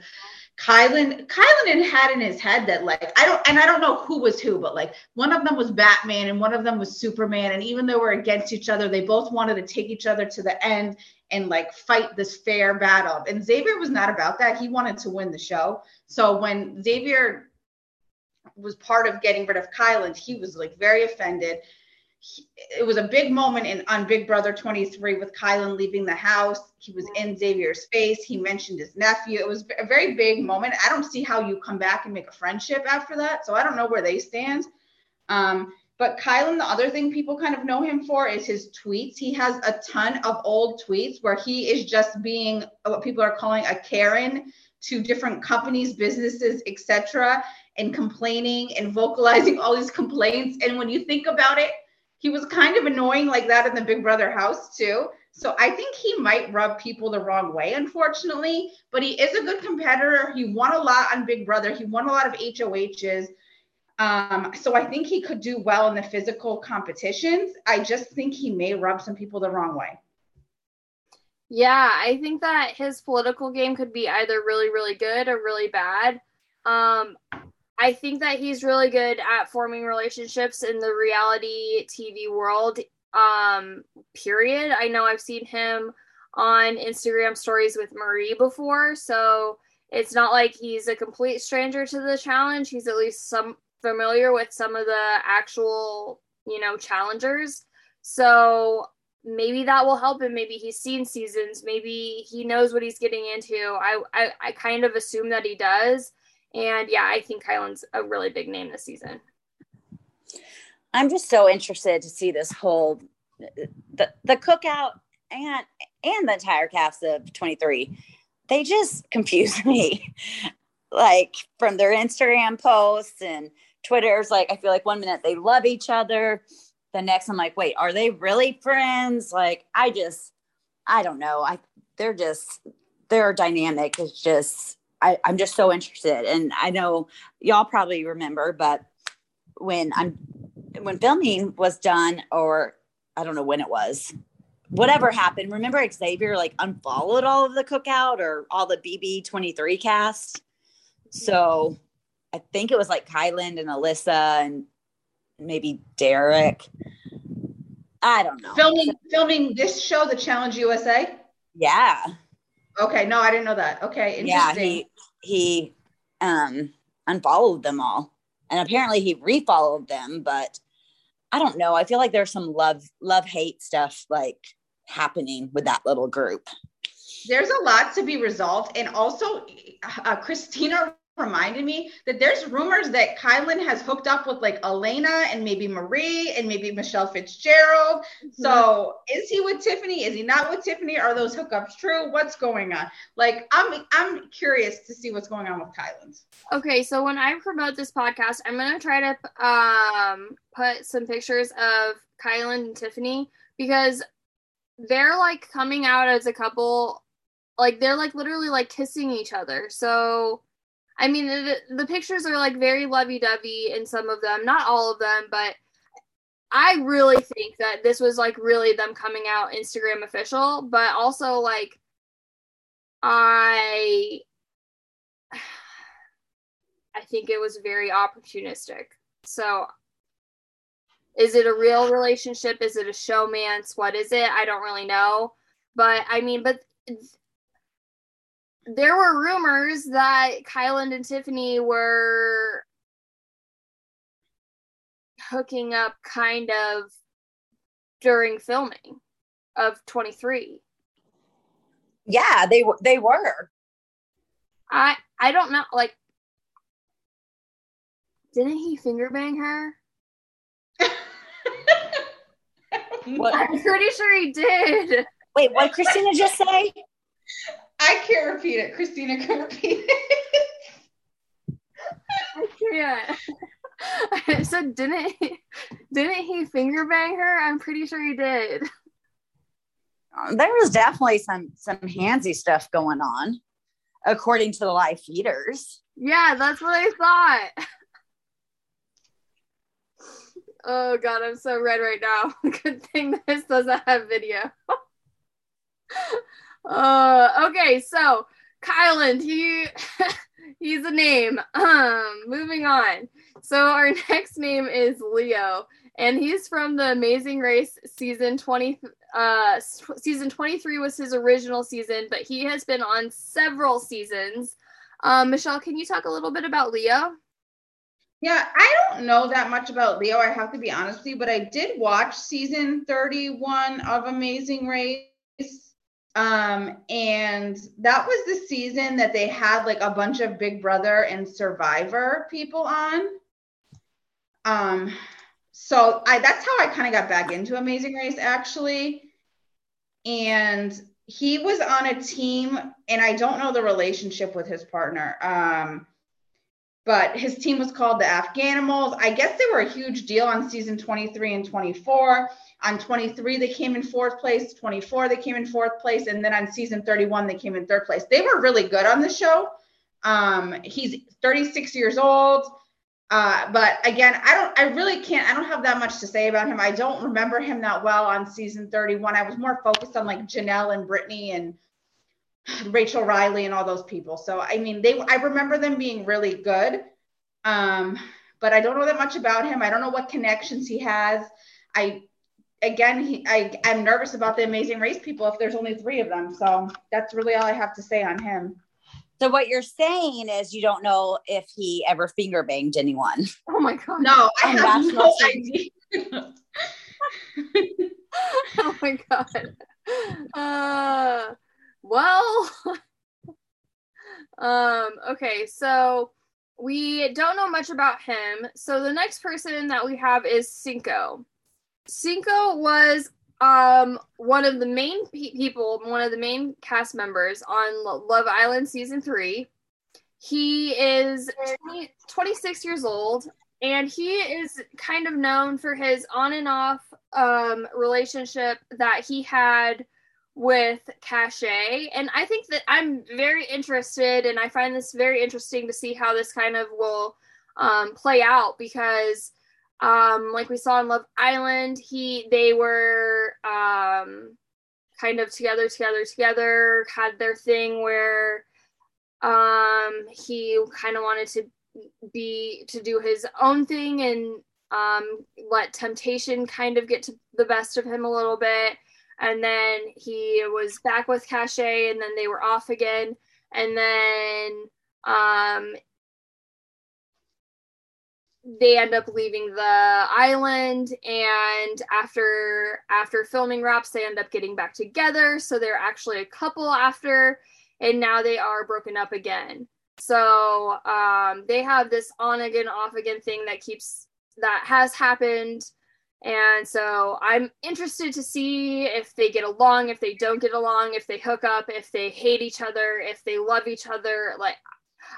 Kylan, Kylan had in his head that like I don't and I don't know who was who, but like one of them was Batman and one of them was Superman. And even though we're against each other, they both wanted to take each other to the end and like fight this fair battle. And Xavier was not about that. He wanted to win the show. So when Xavier was part of getting rid of Kylan, he was like very offended it was a big moment in on Big Brother 23 with Kylan leaving the house. He was in Xavier's face. He mentioned his nephew. It was a very big moment. I don't see how you come back and make a friendship after that. So I don't know where they stand. Um, but Kylan, the other thing people kind of know him for is his tweets. He has a ton of old tweets where he is just being what people are calling a Karen to different companies, businesses, etc., and complaining and vocalizing all these complaints. And when you think about it, he was kind of annoying like that in the Big Brother house too. So I think he might rub people the wrong way, unfortunately. But he is a good competitor. He won a lot on Big Brother. He won a lot of HOHs. Um, so I think he could do well in the physical competitions. I just think he may rub some people the wrong way. Yeah, I think that his political game could be either really, really good or really bad. Um, I think that he's really good at forming relationships in the reality TV world. Um, period. I know I've seen him on Instagram stories with Marie before, so it's not like he's a complete stranger to the challenge. He's at least some familiar with some of the actual, you know, challengers. So maybe that will help him. Maybe he's seen seasons. Maybe he knows what he's getting into. I I, I kind of assume that he does. And yeah, I think Kylan's a really big name this season. I'm just so interested to see this whole the the cookout and and the entire cast of 23. They just confuse me. like from their Instagram posts and Twitter's like I feel like one minute they love each other, the next I'm like, wait, are they really friends? Like I just I don't know. I they're just their dynamic is just I, I'm just so interested. And I know y'all probably remember, but when I'm when filming was done, or I don't know when it was, whatever happened, remember Xavier like unfollowed all of the cookout or all the BB23 cast. So I think it was like Kyland and Alyssa and maybe Derek. I don't know. Filming filming this show, The Challenge USA? Yeah. Okay, no, I didn't know that. Okay, Yeah, he he um unfollowed them all. and apparently he refollowed them, but I don't know. I feel like there's some love love hate stuff like happening with that little group. There's a lot to be resolved, and also uh, Christina reminded me that there's rumors that Kylan has hooked up with like Elena and maybe Marie and maybe Michelle Fitzgerald. Mm-hmm. So is he with Tiffany? Is he not with Tiffany? Are those hookups true? What's going on? Like I'm I'm curious to see what's going on with Kyland. Okay, so when I promote this podcast, I'm gonna try to um put some pictures of Kylan and Tiffany because they're like coming out as a couple like they're like literally like kissing each other. So I mean, the, the pictures are like very lovey dovey in some of them, not all of them, but I really think that this was like really them coming out Instagram official, but also like I I think it was very opportunistic. So is it a real relationship? Is it a showmance? What is it? I don't really know. But I mean, but there were rumors that Kyland and Tiffany were hooking up kind of during filming of 23. Yeah, they were. they were. I I don't know like didn't he finger bang her? I'm pretty sure he did. Wait, what Christina just say? I can't repeat it. Christina can repeat it. I can't. so didn't he, didn't he finger bang her? I'm pretty sure he did. There was definitely some some handsy stuff going on, according to the live feeders. Yeah, that's what I thought. Oh god, I'm so red right now. Good thing this doesn't have video. Uh, okay, so Kylan, he he's a name. Um, moving on. So our next name is Leo, and he's from the Amazing Race season twenty. Uh, season twenty three was his original season, but he has been on several seasons. Um, Michelle, can you talk a little bit about Leo? Yeah, I don't know that much about Leo. I have to be honest with you, but I did watch season 31 of Amazing Race. Um, and that was the season that they had like a bunch of Big Brother and Survivor people on. Um, so I that's how I kind of got back into Amazing Race actually. And he was on a team, and I don't know the relationship with his partner. Um, but his team was called the Afghanimals. I guess they were a huge deal on season 23 and 24 on 23, they came in fourth place. 24, they came in fourth place. And then on season 31, they came in third place. They were really good on the show. Um, he's 36 years old. Uh, but again, I don't, I really can't, I don't have that much to say about him. I don't remember him that well on season 31. I was more focused on like Janelle and Britney and Rachel Reilly and all those people. So, I mean, they, I remember them being really good. Um, but I don't know that much about him. I don't know what connections he has. I again, he, I, I'm nervous about the Amazing Race people if there's only three of them. So that's really all I have to say on him. So what you're saying is you don't know if he ever finger banged anyone. Oh my god! No, I have no idea. oh my god. Uh, well, um, okay, so we don't know much about him. So the next person that we have is Cinco. Cinco was um one of the main pe- people, one of the main cast members on Love Island season 3. He is 20, 26 years old and he is kind of known for his on and off um relationship that he had with Cashay. And I think that I'm very interested and I find this very interesting to see how this kind of will um, play out because um, like we saw in Love Island, he they were um, kind of together, together, together. Had their thing where um, he kind of wanted to be to do his own thing and um, let temptation kind of get to the best of him a little bit. And then he was back with Cashay, and then they were off again. And then um, they end up leaving the island and after after filming wraps they end up getting back together. So they're actually a couple after and now they are broken up again. So um, they have this on again off again thing that keeps that has happened. And so i'm interested to see if they get along if they don't get along if they hook up if they hate each other if they love each other. Like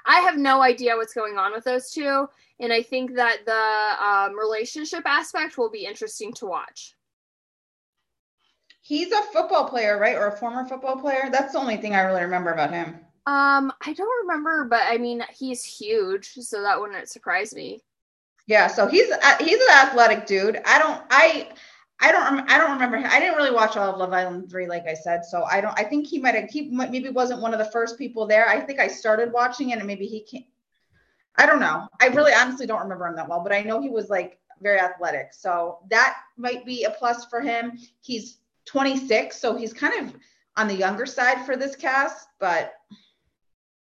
I have no idea what's going on with those two, and I think that the um, relationship aspect will be interesting to watch. He's a football player, right, or a former football player? That's the only thing I really remember about him. Um, I don't remember, but I mean, he's huge, so that wouldn't surprise me. Yeah, so he's he's an athletic dude. I don't I I don't I don't remember. I didn't really watch all of Love Island three, like I said. So I don't. I think he might have. He maybe wasn't one of the first people there. I think I started watching it, and maybe he can't. I don't know. I really honestly don't remember him that well, but I know he was like very athletic. So that might be a plus for him. He's 26, so he's kind of on the younger side for this cast, but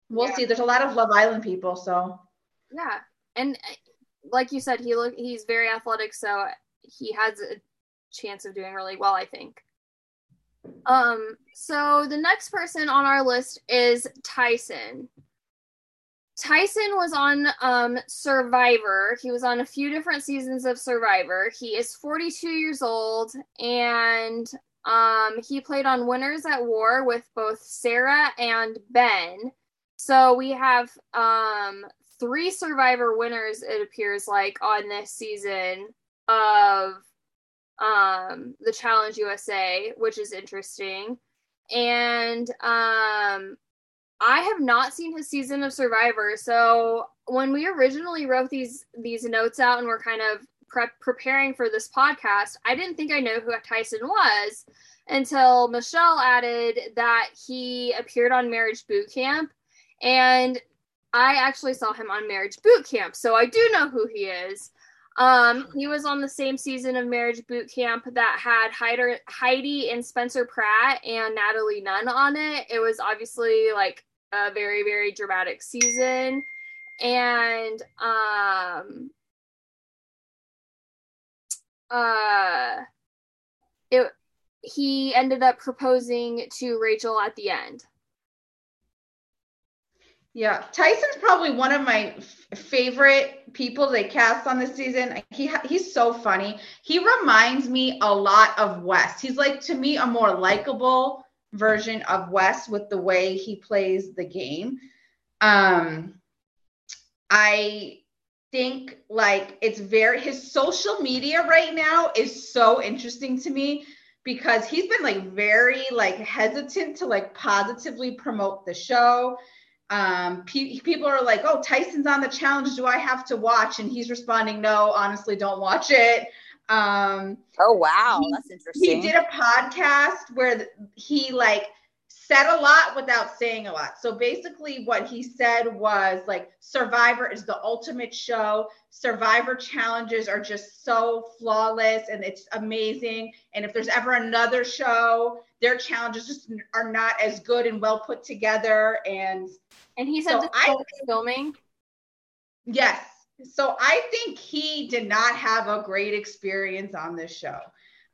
we'll yeah. see. There's a lot of Love Island people, so yeah. And like you said, he look he's very athletic, so he has a chance of doing really well, I think. Um, so the next person on our list is Tyson. Tyson was on um, Survivor. He was on a few different seasons of Survivor. He is 42 years old and um, he played on Winners at War with both Sarah and Ben. So we have um, three Survivor winners, it appears like, on this season of um, the Challenge USA, which is interesting. And um, I have not seen his season of Survivor. So when we originally wrote these these notes out and we're kind of prep preparing for this podcast, I didn't think I know who Tyson was until Michelle added that he appeared on Marriage Boot Camp. And I actually saw him on Marriage Boot Camp. So I do know who he is. Um, he was on the same season of Marriage Boot Camp that had Heidi and Spencer Pratt and Natalie Nunn on it. It was obviously like a very very dramatic season, and um, uh, it he ended up proposing to Rachel at the end. Yeah, Tyson's probably one of my f- favorite people they cast on this season. He he's so funny. He reminds me a lot of Wes. He's like to me a more likable version of Wes with the way he plays the game. Um I think like it's very his social media right now is so interesting to me because he's been like very like hesitant to like positively promote the show um, pe- people are like, "Oh, Tyson's on the challenge. Do I have to watch?" And he's responding, "No, honestly, don't watch it." Um, oh wow, he, that's interesting. He did a podcast where he like said a lot without saying a lot. So basically, what he said was like, Survivor is the ultimate show. Survivor challenges are just so flawless and it's amazing. And if there's ever another show, their challenges just are not as good and well put together. And and he said so I, filming. Yes. So I think he did not have a great experience on this show.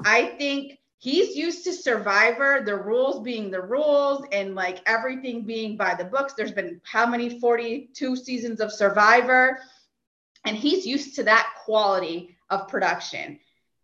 I think he's used to survivor the rules being the rules and like everything being by the books there's been how many 42 seasons of survivor and he's used to that quality of production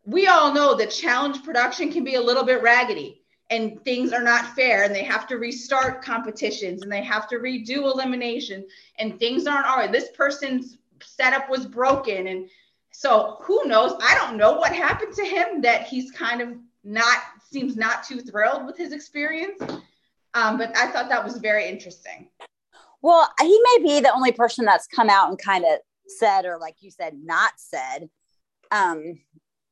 we all know that challenge production can be a little bit raggedy and things are not fair and they have to restart competitions and they have to redo elimination and things aren't all right this person's setup was broken and so who knows i don't know what happened to him that he's kind of not seems not too thrilled with his experience. Um, but I thought that was very interesting. Well, he may be the only person that's come out and kind of said, or like you said, not said um,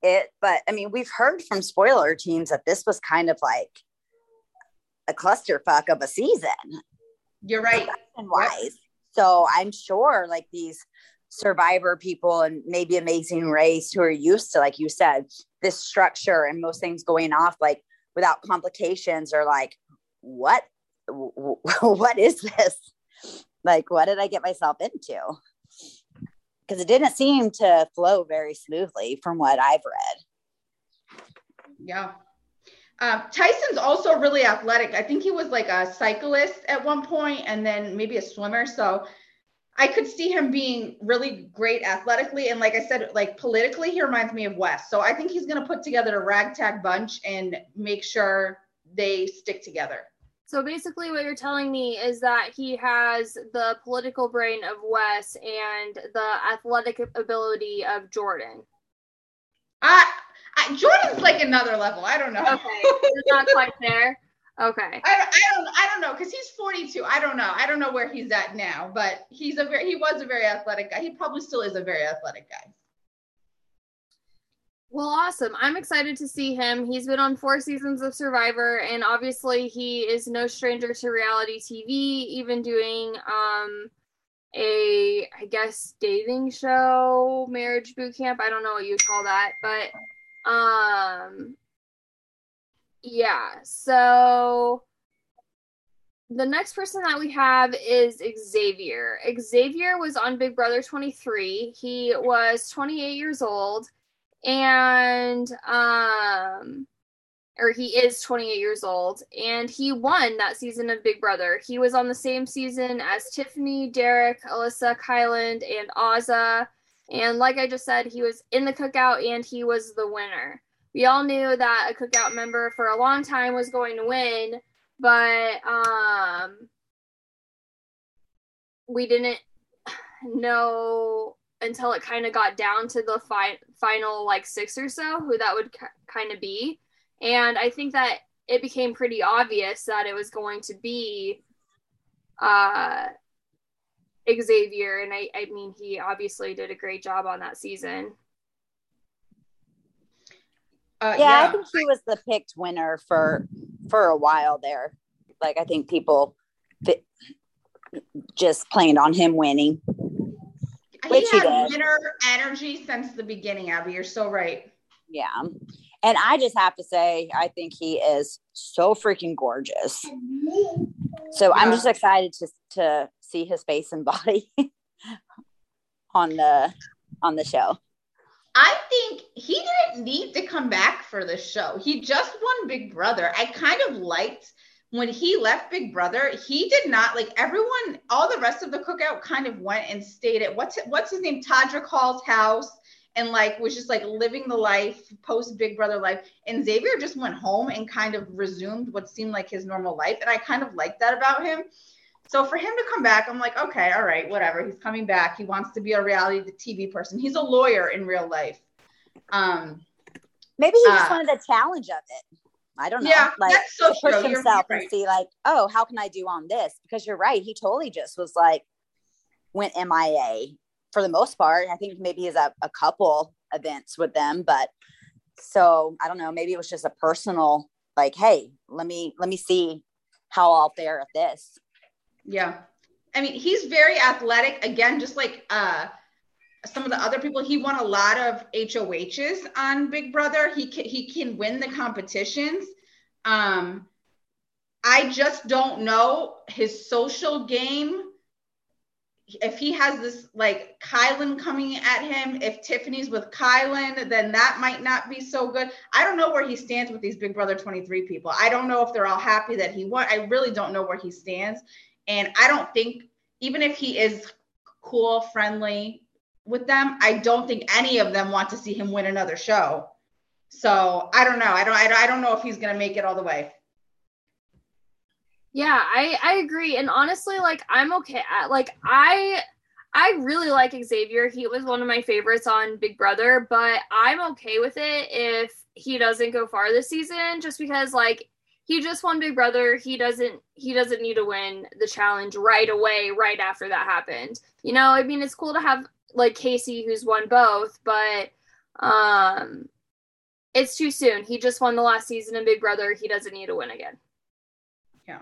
it. But I mean, we've heard from spoiler teams that this was kind of like a clusterfuck of a season. You're right. Wise. Yep. So I'm sure like these survivor people and maybe amazing race who are used to like you said this structure and most things going off like without complications or like what what is this like what did i get myself into because it didn't seem to flow very smoothly from what I've read. Yeah. Um, Tyson's also really athletic. I think he was like a cyclist at one point and then maybe a swimmer. So I could see him being really great athletically. And like I said, like politically, he reminds me of Wes. So I think he's going to put together a ragtag bunch and make sure they stick together. So basically, what you're telling me is that he has the political brain of Wes and the athletic ability of Jordan. I, I Jordan's like another level. I don't know. Okay, it's not quite there. Okay. I, I don't I don't know because he's 42. I don't know. I don't know where he's at now, but he's a very he was a very athletic guy. He probably still is a very athletic guy. Well, awesome. I'm excited to see him. He's been on four seasons of Survivor, and obviously, he is no stranger to reality TV, even doing um, a, I guess, dating show, marriage boot camp. I don't know what you call that, but um, yeah. So the next person that we have is Xavier. Xavier was on Big Brother 23. He was 28 years old and um or he is 28 years old and he won that season of Big Brother. He was on the same season as Tiffany, Derek, Alyssa, Kyland, and Azah. And like I just said, he was in the cookout and he was the winner. We all knew that a cookout member for a long time was going to win, but um we didn't know until it kind of got down to the fi- final like six or so who that would k- kind of be and i think that it became pretty obvious that it was going to be uh xavier and i i mean he obviously did a great job on that season uh, yeah, yeah, I think he was the picked winner for for a while there. Like I think people just planned on him winning. Which he had he winner energy since the beginning, Abby. You're so right. Yeah. And I just have to say, I think he is so freaking gorgeous. So yeah. I'm just excited to to see his face and body on the on the show. I think he didn't need to come back for the show. He just won Big Brother. I kind of liked when he left Big Brother, he did not like everyone, all the rest of the cookout kind of went and stayed at what's what's his name, Todrick Hall's house and like was just like living the life post Big Brother life. And Xavier just went home and kind of resumed what seemed like his normal life. And I kind of liked that about him. So for him to come back, I'm like, okay, all right, whatever. He's coming back. He wants to be a reality TV person. He's a lawyer in real life. Um, maybe he just uh, wanted the challenge of it. I don't know. Yeah, like so push true. himself right. and see like, oh, how can I do on this? Because you're right. He totally just was like went MIA for the most part. I think maybe he's at a couple events with them, but so I don't know. Maybe it was just a personal like, hey, let me let me see how I'll fare at this. Yeah. I mean, he's very athletic. Again, just like uh some of the other people. He won a lot of HOHs on Big Brother. He can, he can win the competitions. Um, I just don't know his social game. If he has this like Kylan coming at him, if Tiffany's with Kylan, then that might not be so good. I don't know where he stands with these Big Brother 23 people. I don't know if they're all happy that he won. I really don't know where he stands. And I don't think, even if he is cool, friendly, with them. I don't think any of them want to see him win another show. So I don't know. I don't. I don't know if he's gonna make it all the way. Yeah, I I agree. And honestly, like I'm okay. Like I I really like Xavier. He was one of my favorites on Big Brother, but I'm okay with it if he doesn't go far this season, just because like he just won Big Brother. He doesn't he doesn't need to win the challenge right away, right after that happened. You know, I mean, it's cool to have like Casey who's won both, but um it's too soon. He just won the last season in Big Brother. He doesn't need to win again. Yeah.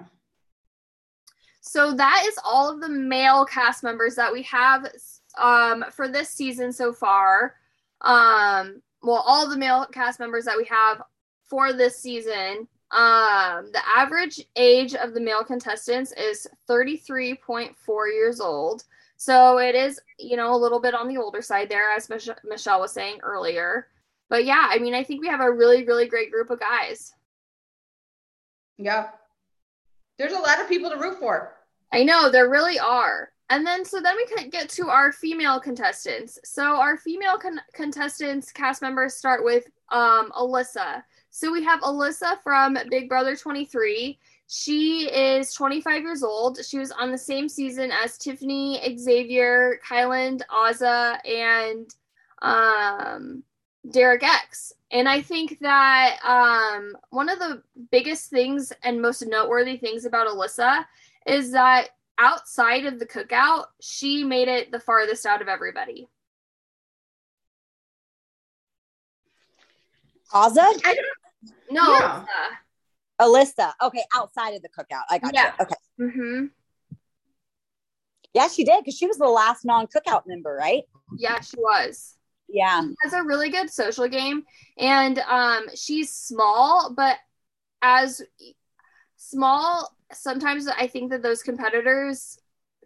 So that is all of the male cast members that we have um for this season so far. Um well all the male cast members that we have for this season. Um the average age of the male contestants is 33.4 years old. So it is, you know, a little bit on the older side there, as Mich- Michelle was saying earlier. But yeah, I mean, I think we have a really, really great group of guys. Yeah. There's a lot of people to root for. I know, there really are. And then, so then we can get to our female contestants. So our female con- contestants, cast members start with um, Alyssa. So we have Alyssa from Big Brother 23. She is 25 years old. She was on the same season as Tiffany, Xavier, Kyland, Azah, and um, Derek X. And I think that um, one of the biggest things and most noteworthy things about Alyssa is that outside of the cookout, she made it the farthest out of everybody. Azah? I don't No, Yeah. Alyssa. Okay, outside of the cookout. I got Yeah. you. Okay. Mm-hmm. Yeah, she did because she was the last non cookout member, right? Yeah, she was. Yeah. she has a really good social game and um she's small but as small sometimes i think that those competitors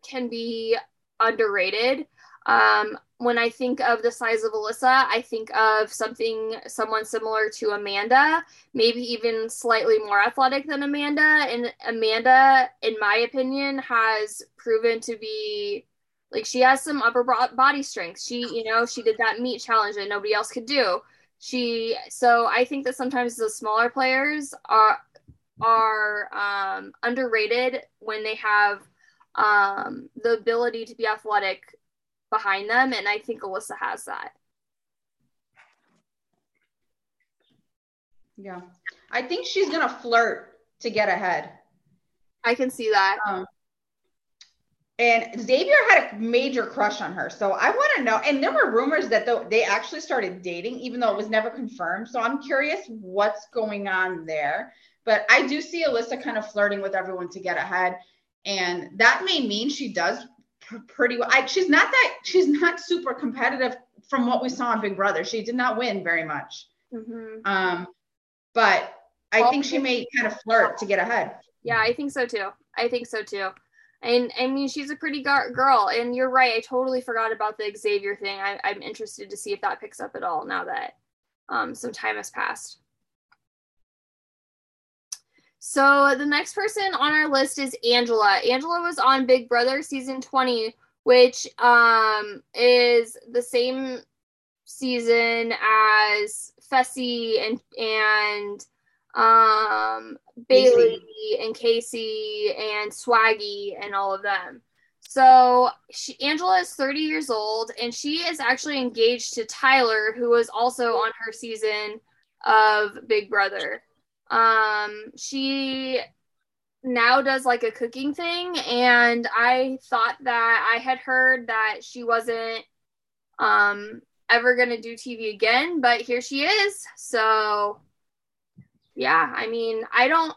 can be underrated um when i think of the size of alyssa i think of something someone similar to amanda maybe even slightly more athletic than amanda. And amanda in my opinion has proven to be like she has some upper body strength. She you know she did that meat challenge that nobody else could do. She so i think that sometimes the smaller players are are um, underrated when they have um, the ability to be athletic behind them and i think alyssa has that Yeah. I think she's going to flirt to get ahead. i can see that Um, and Xavier had a major crush on her. So I want to know. And there were rumors that though they actually started dating, even though it was never confirmed. So I'm curious what's going on there. But I do see Alyssa kind of flirting with everyone to get ahead. And that may mean she does pretty well. I, she's not that, she's not super competitive from what we saw on Big Brother. She did not win very much. hmm Um, but I think she may kind of flirt to get ahead. Yeah, I think so too. I think so too. And I mean, she's a pretty gar- girl. And you're right. I totally forgot about the Xavier thing. I, I'm interested to see if that picks up at all now that um, some time has passed. So the next person on our list is Angela. Angela was on Big Brother season 20, which um, is the same season as Fessy and and um Bayleigh and Kaycee and Swaggy and all of them. So she, Angela is 30 years old and she is actually engaged to Tyler, who was also on her season of Big Brother. Um, she now does like a cooking thing, and I thought that I had heard that she wasn't um ever gonna do TV again, but here she is. So yeah, I mean, I don't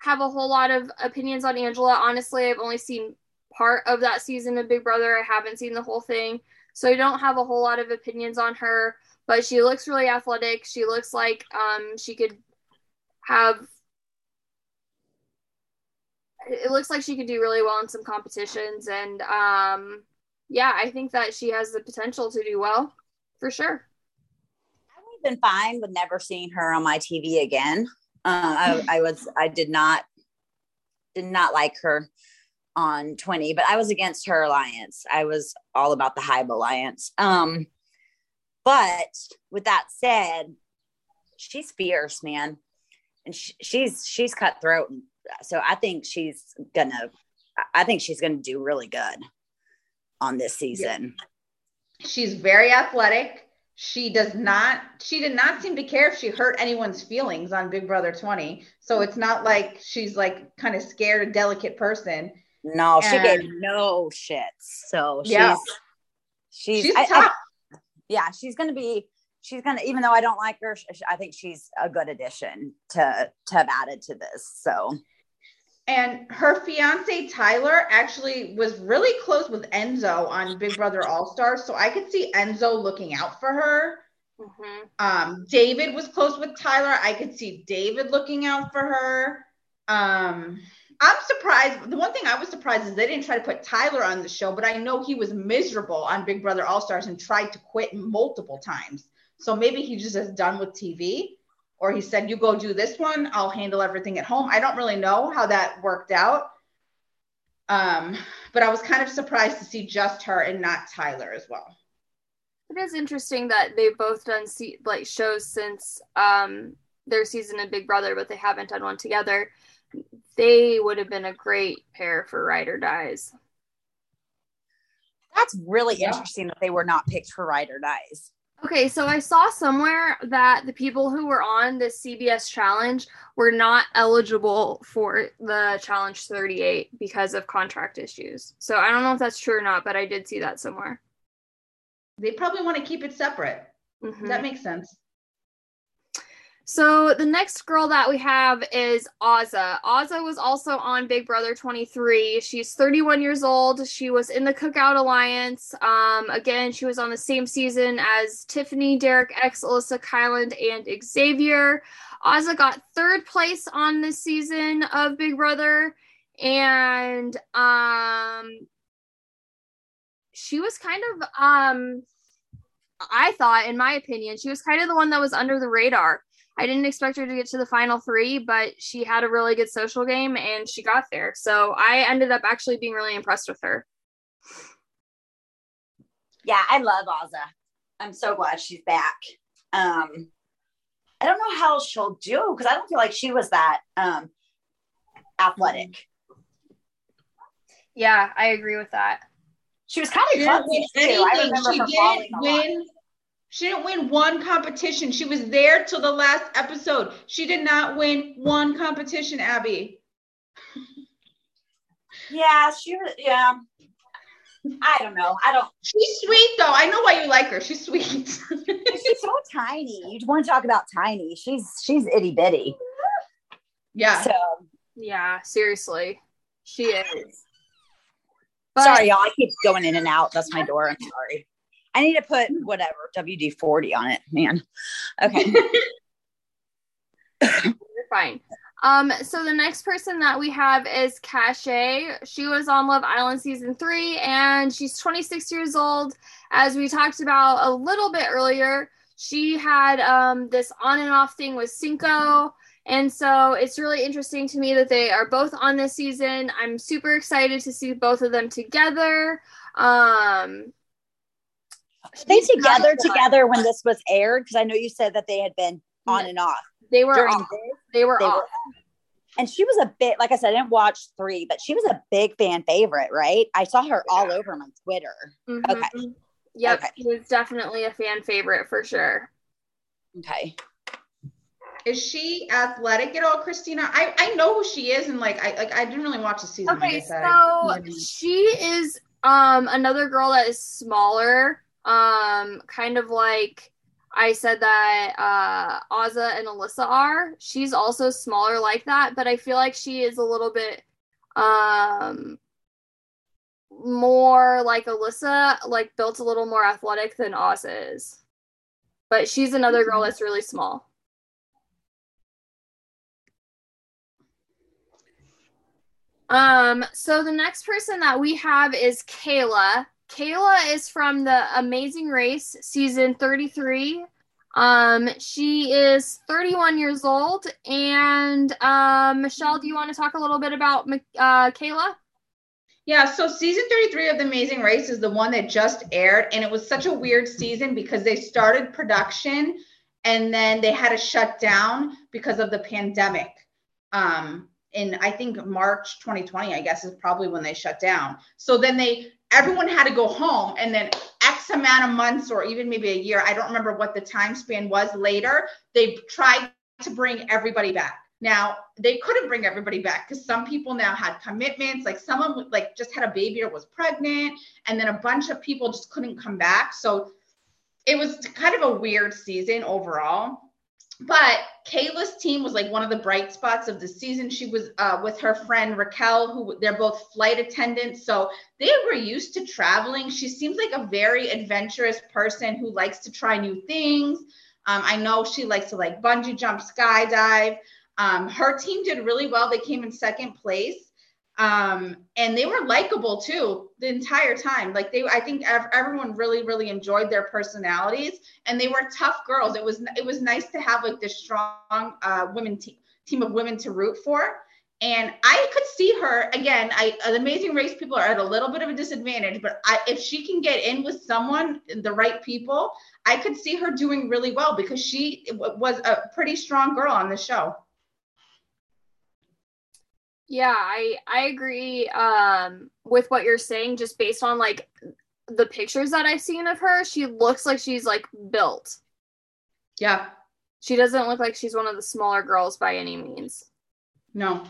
have a whole lot of opinions on Angela. Honestly, I've only seen part of that season of Big Brother. I haven't seen the whole thing. So I don't have a whole lot of opinions on her, but she looks really athletic. She looks like um she could have it looks like she could do really well in some competitions and um yeah, I think that she has the potential to do well for sure. i've been fine with never seeing her on my TV again. Uh, I, I was, I did not, did not like her on 20, but I was against her alliance. I was all about the Hive alliance. Um, but with that said, she's fierce, man, and sh- she's she's cutthroat. So I think she's gonna, I think she's gonna do really good on this season. She's very athletic. She does not, she did not seem to care if she hurt anyone's feelings on Big Brother 20. So it's not like she's like kind of scared, delicate person. No, she And- gave no shits. So she's Yeah. she's, She's I- yeah, she's gonna be she's gonna even though I don't like her, I think she's a good addition to to have added to this. So And her fiance Tyler actually was really close with Enzo on Big Brother All Stars. So I could see Enzo looking out for her. Mm-hmm. Um, David was close with Tyler. I could see David looking out for her. Um, I'm surprised. The one thing I was surprised is they didn't try to put Tyler on the show, but I know he was miserable on Big Brother All Stars and tried to quit multiple times. So maybe he just is done with TV, or he said, "You go do this one. I'll handle everything at home." I don't really know how that worked out. Um, but I was kind of surprised to see just her and not Tyler as well. It is interesting that they've both done se- like shows since um, their season of Big Brother, but they haven't done one together. They would have been a great pair for Ride or Dies. That's really yeah. interesting that they were not picked for Ride or Dies. Okay, so I saw somewhere that the people who were on the CBS challenge were not eligible for the challenge 38 because of contract issues. So I don't know if that's true or not, but I did see that somewhere. They probably want to keep it separate. Mm-hmm. That makes sense. So the next girl that we have is Azah. Azah was also on Big Brother 23. She's 31 years old. She was in the Cookout Alliance. Um, again, she was on the same season as Tiffany, Derek X, Alyssa Kyland, and Xavier. Azah got third place on this season of Big Brother, and um, she was kind of um, I thought, in my opinion, she was kind of the one that was under the radar. I didn't expect her to get to the final three, but she had a really good social game and she got there. So I ended up actually being really impressed with her. Yeah, I love Azah. I'm so glad she's back. Um, I don't know how she'll do because I don't feel like she was that um, athletic. Yeah, I agree with that. She was kind of clumsy too. I remember she her didn't win she didn't win one competition. She was there till the last episode. She did not win one competition, Abby. yeah, she was. Yeah. I don't know. I don't. She's sweet though. I know why you like her. She's sweet. she's so tiny. You want to talk about tiny? She's she's itty bitty. Yeah. So yeah, seriously, she is. But, sorry, y'all. I keep going in and out. That's my door. I'm sorry. I need to put whatever WD 40 on it, man. Okay. You're fine. Um, so the next person that we have is Cashay. She was on Love Island season three, and she's 26 years old. As we talked about a little bit earlier, she had um, this on and off thing with Cinco. And so it's really interesting to me that they are both on this season. I'm super excited to see both of them together. Um, they together together when this was aired? Because I know you said that they had been on and off. They were off. This, they were they off. Were, and she was a bit like I said, I didn't watch three, but she was a big fan favorite, right? I saw her yeah. all over my Twitter. Mm-hmm. Okay. Yep, okay. she was definitely a fan favorite for sure. Okay. Is she athletic at all, Christina? I, I know who she is, and like I like I didn't really watch the season. Okay, so she is um another girl that is smaller um kind of like I said that uh Azah and Alyssa are. She's also smaller like that, but I feel like she is a little bit um more like Alyssa, like built a little more athletic than Azah is. But she's another girl that's really small. Um, so the next person that we have is Cayla. Cayla is from the Amazing Race season 33. Um, she is 31 years old. And um, Michelle, do you want to talk a little bit about uh, Cayla? Yeah, so season 33 of The Amazing Race is the one that just aired. And it was such a weird season because they started production and then they had to shut down because of the pandemic. Um, in I think March 2020, I guess is probably when they shut down. So then they everyone had to go home and then X amount of months or even maybe a year, I don't remember what the time span was later, they tried to bring everybody back. Now, they couldn't bring everybody back because some people now had commitments. Like someone like just had a baby or was pregnant, and then a bunch of people just couldn't come back. So it was kind of a weird season overall. But Cayla's team was like one of the bright spots of the season. She was uh, with her friend Raquel, who they're both flight attendants. So they were used to traveling. She seems like a very adventurous person who likes to try new things. Um, I know she likes to like bungee jump, skydive. Um, her team did really well. They came in second place. Um, and they were likable too the entire time. Like they, I think ev- everyone really, really enjoyed their personalities, and they were tough girls. It was it was nice to have like this strong uh, women te- team of women to root for. And I could see her again. I the Amazing Race people are at a little bit of a disadvantage, but I, if she can get in with someone, the right people, I could see her doing really well because she was a pretty strong girl on the show. Yeah, I I agree um with what you're saying just based on like the pictures that I've seen of her, she looks like she's like built. Yeah. She doesn't look like she's one of the smaller girls by any means. No.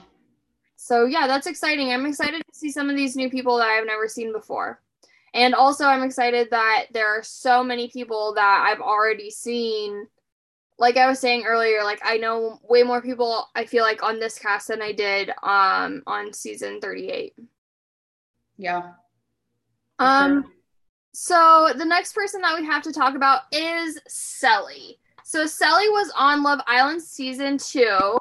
So yeah, that's exciting. I'm excited to see some of these new people that I've never seen before. And also I'm excited that there are so many people that I've already seen like I was saying earlier, like I know way more people I feel like on this cast than I did um on season 38. Yeah. Um sure. so the next person that we have to talk about is Cely. So Cely was on Love Island season 2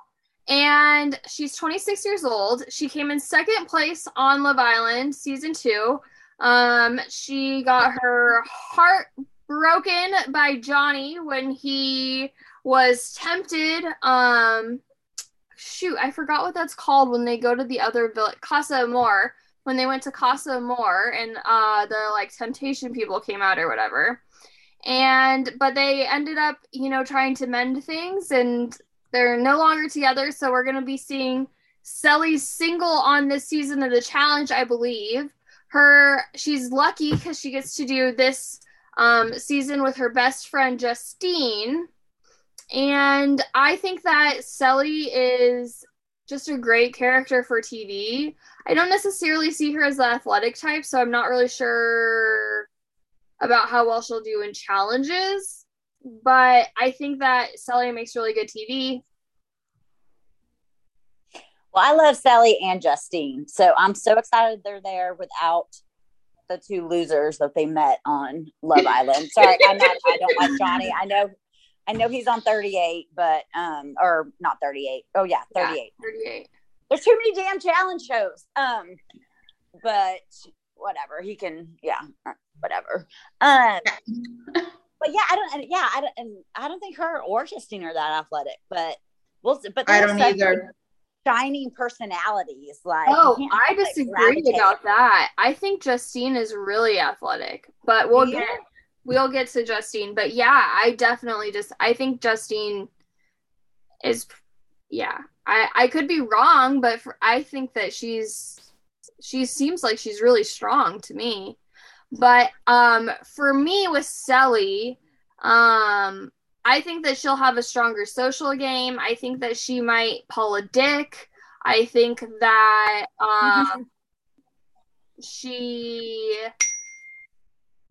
and she's 26 years old. She came in second place on Love Island season 2. Um she got her heart broken by Johnny when he was tempted. Um, shoot, I forgot what that's called when they go to the other village, Casa Amor. When they went to Casa Amor and uh, the like temptation people came out or whatever, and but they ended up, you know, trying to mend things, and they're no longer together. So we're gonna be seeing Cely's single on this season of the challenge, I believe. Her, she's lucky because she gets to do this um, season with her best friend Justine and I think that Cely is just a great character for TV. I don't necessarily see her as the athletic type, so I'm not really sure about how well she'll do in challenges. But I think that Cely makes really good TV. Well, I love Cely and Justine, so I'm so excited they're there without the two losers that they met on Love Island. Sorry, I'm not. I don't like Johnny. I know I know he's on 38, but um, or not 38. Oh yeah, 38. Yeah, 38. There's too many damn challenge shows. Um, but whatever. He can, yeah, whatever. Um, but yeah, I don't. Yeah, I don't. And I don't think her or Justine are that athletic. But we'll. But I don't either. Shining personalities, like oh, I disagree about that. I think Justine is really athletic, but we'll yeah. get we'll get to Justine, but yeah, I definitely just I think Justine is yeah. I I could be wrong, but for, I think that she's she seems like she's really strong to me. But um for me with Cely, um I think that she'll have a stronger social game. I think that she might pull a dick. I think that um she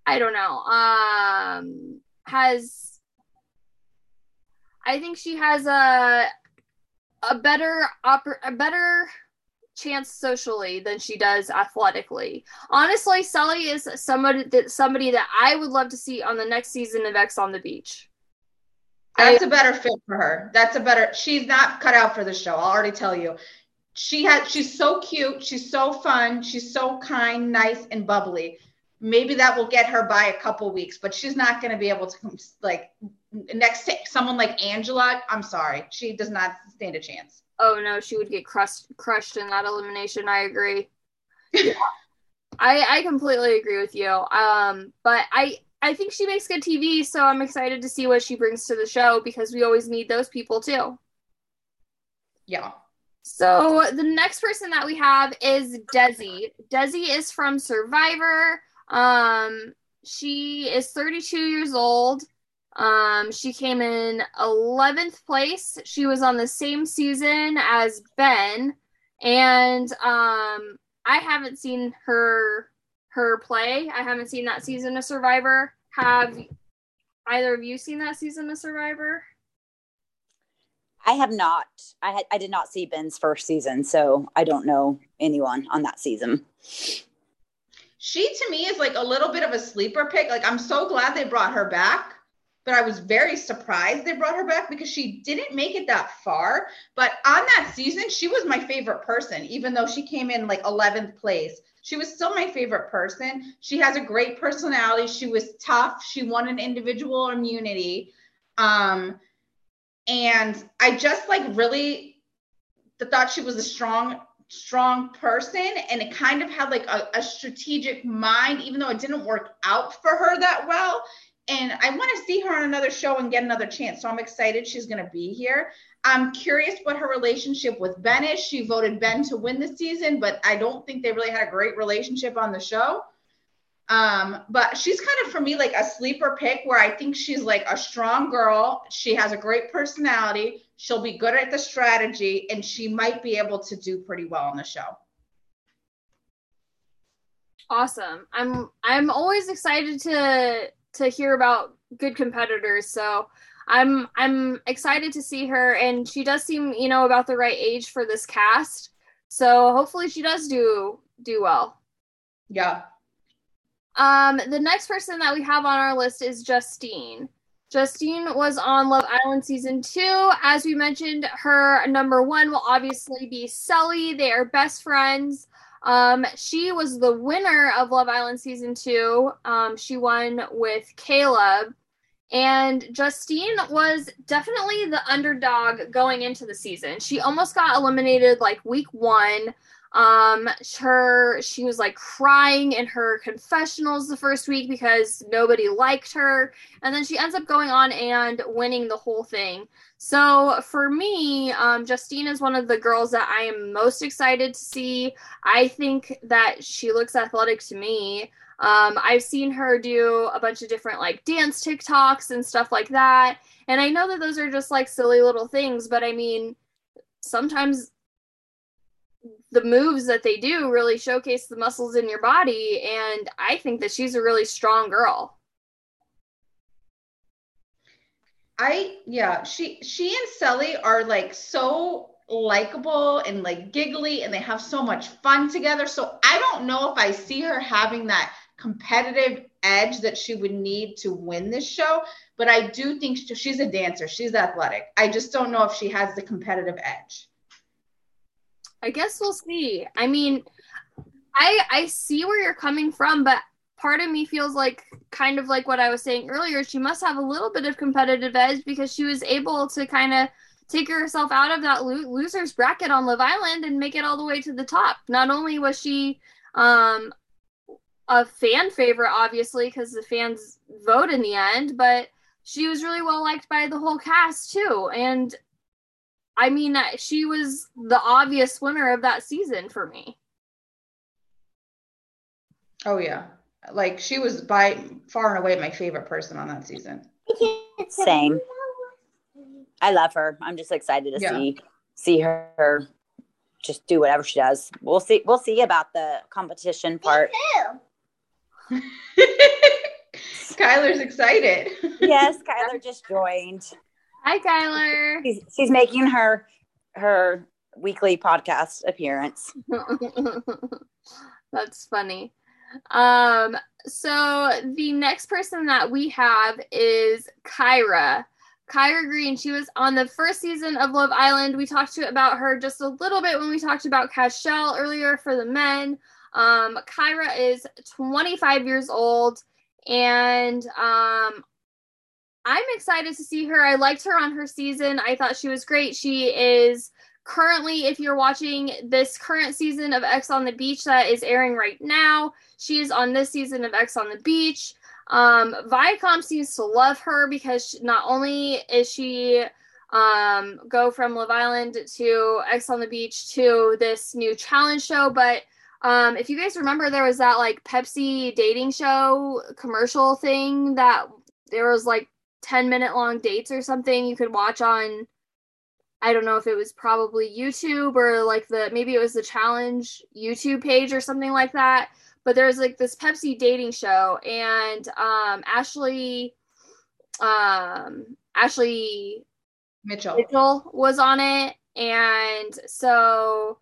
I don't know. Um, has I think she has a a better oper- a better chance socially than she does athletically. Honestly, Cely is somebody that somebody that I would love to see on the next season of Ex on the Beach. That's I, a better fit for her. That's a better. She's not cut out for the show. I'll already tell you. She had. She's so cute. She's so fun. She's so kind, nice, and bubbly maybe that will get her by a couple weeks, but she's not going to be able to come like next to someone like Angela. I'm sorry, she does not stand a chance. Oh no, she would get crushed crushed in that elimination. I agree. yeah. I I completely agree with you. Um, but I I think she makes good TV, so I'm excited to see what she brings to the show because we always need those people too. Yeah. So the next person that we have is Desi. Desi is from Survivor. Um, she is 32 years old. Um, she came in 11th place. She was on the same season as Ben, and um, I haven't seen her her play. I haven't seen that season of Survivor. Have either of you seen that season of Survivor? I have not. I had I did not see Ben's first season, so I don't know anyone on that season she to me is like a little bit of a sleeper pick. Like I'm so glad they brought her back. but I was very surprised they brought her back because she didn't make it that far. But on that season, she was my favorite person, even though she came in like 11th place. She was still my favorite person. She has a great personality. She was tough. She won an individual immunity. Um, and I just like really thought she was a strong strong person and it kind of had like a, a, strategic mind even though it didn't work out for her that well and i want to see her on another show and get another chance so i'm excited she's going to be here i'm curious what her relationship with ben is she voted ben to win the season but i don't think they really had a great relationship on the show um, but she's kind of for me like a sleeper pick where I think she's like a strong girl. She has a great personality. She'll be good at the strategy and she might be able to do pretty well on the show. Awesome. I'm I'm always excited to to hear about good competitors. So I'm I'm excited to see her and she does seem, you know, about the right age for this cast. So hopefully she does do do well. Yeah, um, the next person that we have on our list is Justine. Justine was on Love Island season two. As we mentioned, her number one will obviously be Cely. They are best friends. Um, she was the winner of Love Island season two. Um, she won with Caleb. And Justine was definitely the underdog going into the season. She almost got eliminated like week one um her she was like crying in her confessionals the first week because nobody liked her. And then she ends up going on and winning the whole thing. So for me um, justine is one of the girls that i am most excited to see. I think that she looks athletic to me. Um, i've seen her do a bunch of different like dance tiktoks and stuff like that. And i know that those are just like silly little things but i mean sometimes the moves that they do really showcase the muscles in your body and i think that she's a really strong girl. I yeah she she and Cely are like so likable and like giggly and they have so much fun together. So i don't know if i see her having that competitive edge that she would need to win this show but i do think she's a dancer. She's athletic. I just don't know if she has the competitive edge I guess we'll see. I mean, I I see where you're coming from, but part of me feels like kind of like what I was saying earlier. She must have a little bit of competitive edge because she was able to kind of take herself out of that lo- losers bracket on Love Island and make it all the way to the top. Not only was she um, a fan favorite, obviously, because the fans vote in the end, but she was really well liked by the whole cast too. And I mean, uh, she was the obvious winner of that season for me. Oh yeah, like she was by far and away my favorite person on that season. Same. I love her. I'm just excited to yeah. see see her just do whatever she does. We'll see. We'll see about the competition part. Skylar's excited. yes, Skylar just joined. Hi, Kyler. She's, she's making her her weekly podcast appearance. That's funny. Um, so the next person that we have is Kyra. Kyra Green. She was on the first season of Love Island. We talked to about her just a little bit when we talked about Cashel earlier for the men. Um, Kyra is 25 years old, and um, I'm excited to see her. I liked her on her season. I thought she was great. She is currently, if you're watching this current season of Ex on the Beach that is airing right now, she is on this season of Ex on the Beach. Um, Viacom seems to love her because not only is she um, go from Love Island to X on the Beach to this new challenge show, but um, if you guys remember, there was that like Pepsi dating show commercial thing that there was like 10 minute long dates or something you could watch on I don't know if it was probably YouTube or like the maybe it was the challenge YouTube page or something like that. But there's like this Pepsi dating show and um Ashley um Ashley Mitchell Mitchell was on it and so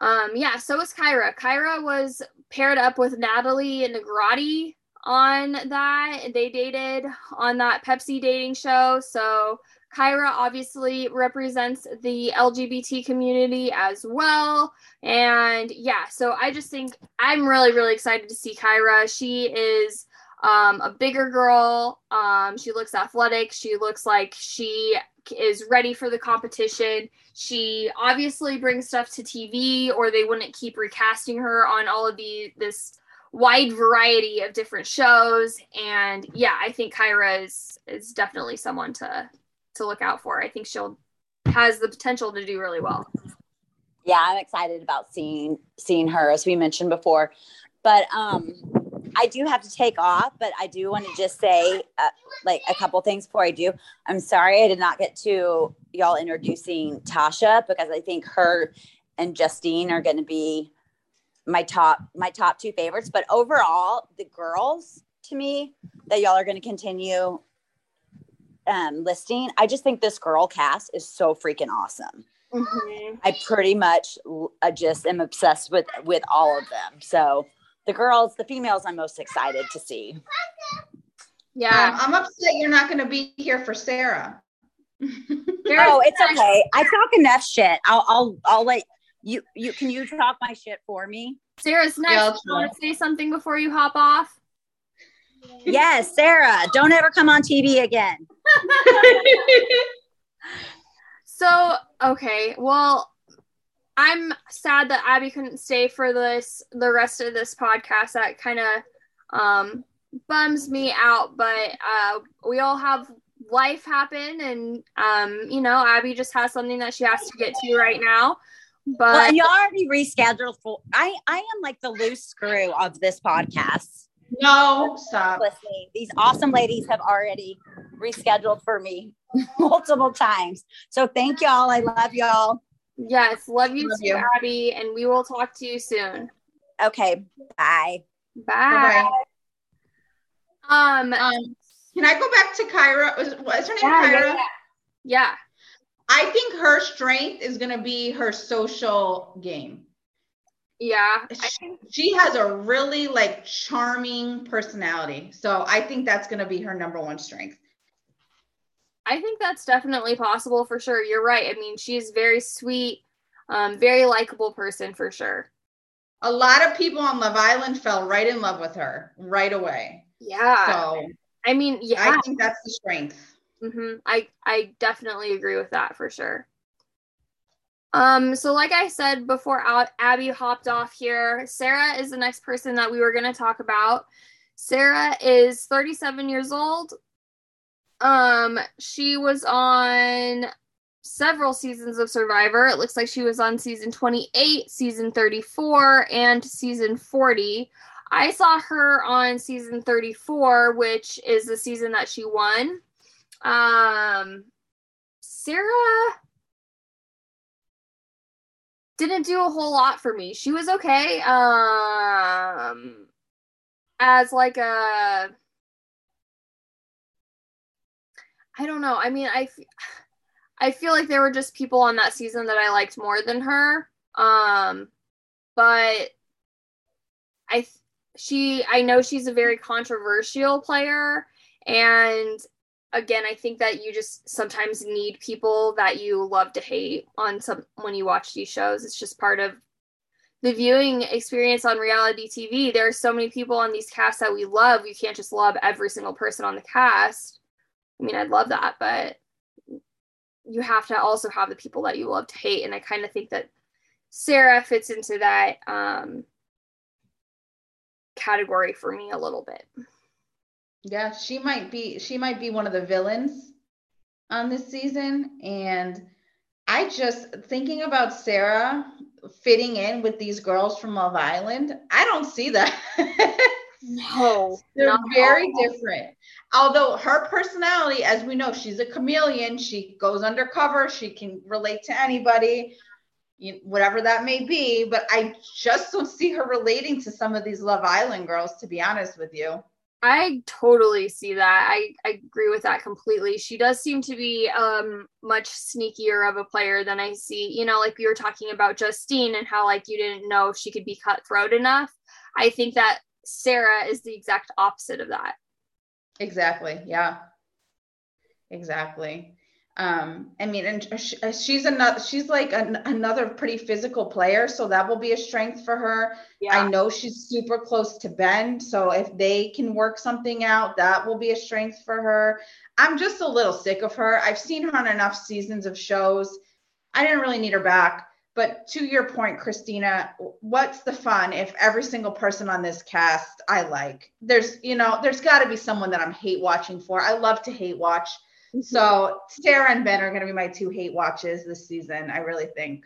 um yeah, so was Kyra. Kyra was paired up with Natalie and Negrotti on that. They dated on that Pepsi dating show. So Kyra obviously represents the LGBT community as well. And yeah, so I just think I'm really, really excited to see Kyra. She is um, a bigger girl. Um, she looks athletic. She looks like she is ready for the competition. She obviously brings stuff to TV, or they wouldn't keep recasting her on all of the this wide variety of different shows. And yeah, I think Kyra is is definitely someone to to look out for. I think she'll has the potential to do really well. Yeah, I'm excited about seeing seeing her as we mentioned before. But um I do have to take off, but I do want to just say uh, like a couple things before I do. I'm sorry I did not get to y'all introducing Tasha because I think her and Justine are going to be my top my top two favorites. But overall, the girls to me that y'all are going to continue um, listing, I just think this girl cast is so freaking awesome. Mm-hmm. I pretty much I just am obsessed with with all of them. So the girls, the females, I'm most excited to see. Yeah, um, I'm upset you're not going to be here for Sarah. no, it's okay. I talk enough shit. I'll I'll I'll let you you can you talk my shit for me. Sarah's next. Yeah, you want to say something before you hop off? Yes, Sarah. Don't ever come on TV again. so, okay. Well, I'm sad that Abby couldn't stay for this the rest of this podcast. That kind of um, bums me out, but uh, we all have life happen, and um, you know, Abby just has something that she has to get to right now. But well, you already rescheduled for. I I am like the loose screw of this podcast. No, stop listening. These awesome ladies have already rescheduled for me multiple times. So thank y'all. I love y'all. Yes, love you love too, you. Abby, and we will talk to you soon. Okay, bye. Bye. Bye. Um, um, can I go back to Kyra? Was her name? Yeah, Kyra. Yeah, yeah. I think her strength is going to be her social game. Yeah. She, she has a really like charming personality. So I think that's going to be her number one strength. I think that's definitely possible for sure. You're right. I mean, she's very sweet, um, very likable person for sure. A lot of people on Love Island fell right in love with her right away. Yeah. So I mean, yeah. I think that's the strength. Mm-hmm. I I definitely agree with that for sure. Um, so like I said before Abby hopped off here, Sarah is the next person that we were going to talk about. Sarah is 37 years old. Um, she was on several seasons of Survivor. It looks like she was on season 28, season 34, and season 40. I saw her on season 34, which is the season that she won. Um, Sarah didn't do a whole lot for me. She was okay. Um, as like a, I don't know. I mean, I, I feel like there were just people on that season that I liked more than her. Um, but I, she, I know she's a very controversial player, and again, I think that you just sometimes need people that you love to hate on some when you watch these shows. It's just part of the viewing experience on reality TV. There are so many people on these casts that we love. You can't just love every single person on the cast. I mean, I'd love that, but you have to also have the people that you love to hate. And I kind of think that Sarah fits into that um, category for me a little bit. Yeah, she might be she might be one of the villains on this season and I just thinking about Sarah fitting in with these girls from Love Island, I don't see that. no. They're very different. Although her personality, as we know, she's a chameleon. She goes undercover. She can relate to anybody, whatever that may be. But I just don't see her relating to some of these Love Island girls, to be honest with you. I totally see that. I, I agree with that completely. She does seem to be um much sneakier of a player than I see. You know, like we were talking about Justine and how like you didn't know she could be cutthroat enough. I think that Sarah is the exact opposite of that. Exactly. Yeah. Exactly. Um, I mean, and uh, she's another, she's like an, another pretty physical player. So that will be a strength for her. Yeah. I know she's super close to Ben. So if they can work something out, that will be a strength for her. I'm just a little sick of her. I've seen her on enough seasons of shows. I didn't really need her back. But to your point, Christina, what's the fun if every single person on this cast I like? There's, you know, there's got to be someone that I'm hate watching for. I love to hate watch. So Sarah and Ben are going to be my two hate watches this season. I really think.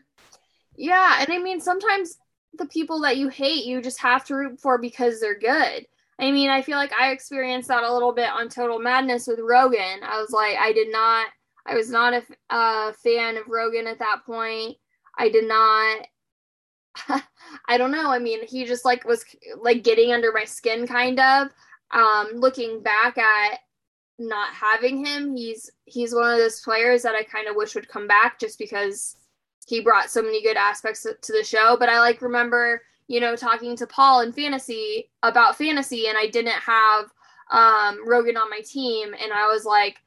Yeah, and I mean sometimes the people that you hate, you just have to root for because they're good. I mean, I feel like I experienced that a little bit on Total Madness with Rogan. I was like, I did not, I was not a uh, fan of Rogan at that point. I did not. I don't know. I mean, he just like was like getting under my skin, kind of. Um, looking back at not having him. He's he's one of those players that I kind of wish would come back just because he brought so many good aspects to the show. But I like remember, you know, talking to Paul in fantasy about fantasy, and I didn't have um, Rogan on my team, and I was like,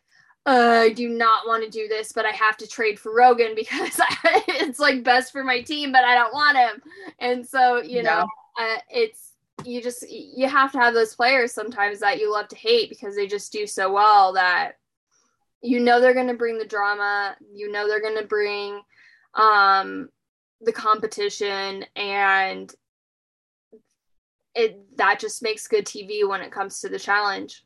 uh, I do not want to do this, but I have to trade for Rogan because it's like best for my team, but I don't want him. And so, you know, uh, it's you just you have to have those players sometimes that you love to hate because they just do so well that you know they're going to bring the drama you know they're going to bring um the competition and it that just makes good tv when it comes to the challenge.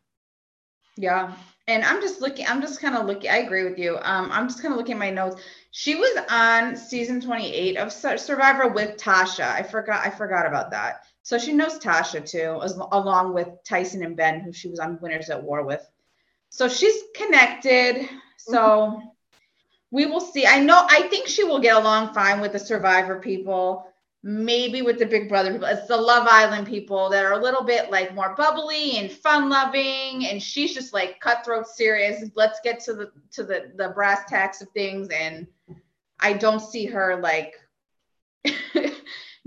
Yeah. And i'm just looking i'm just kind of looking i agree with you. Um i'm just kind of looking at my notes. She was on season 28 of survivor with tasha. I forgot i forgot about that so she knows Tasha too, as, along with Tyson and Ben, who she was on Winners at War with. So she's connected. So mm-hmm. we will see. I know, I think she will get along fine with the Survivor people, maybe with the Big Brother people. It's the Love Island people that are a little bit like more bubbly and fun loving. And she's just like cutthroat serious. Let's get to the to the the brass tacks of things. And I don't see her like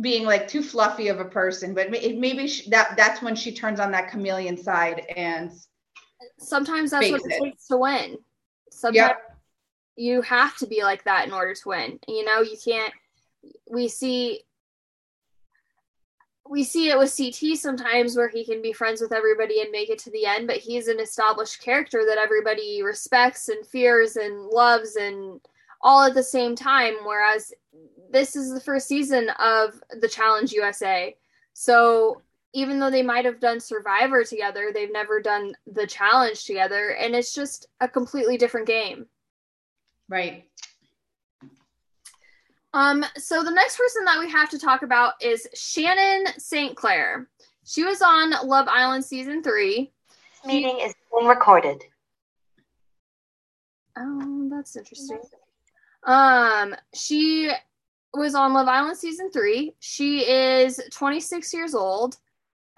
being like too fluffy of a person but maybe she, that that's when she turns on that chameleon side and sometimes that's what it, it. takes to win. Sometimes yep. you have to be like that in order to win. You know you can't we see we see it with CT sometimes where he can be friends with everybody and make it to the end, but he's an established character that everybody respects and fears and loves and all at the same time. Whereas this is the first season of the Challenge USA. So even though they might have done Survivor together, they've never done the challenge together. And it's just a completely different game. Right. Um, so the next person that we have to talk about is Shannon St. Clair. She was on Love Island season three. This meeting is being recorded. Oh, that's interesting. Um, she was on Love Island season three. She is 26 years old.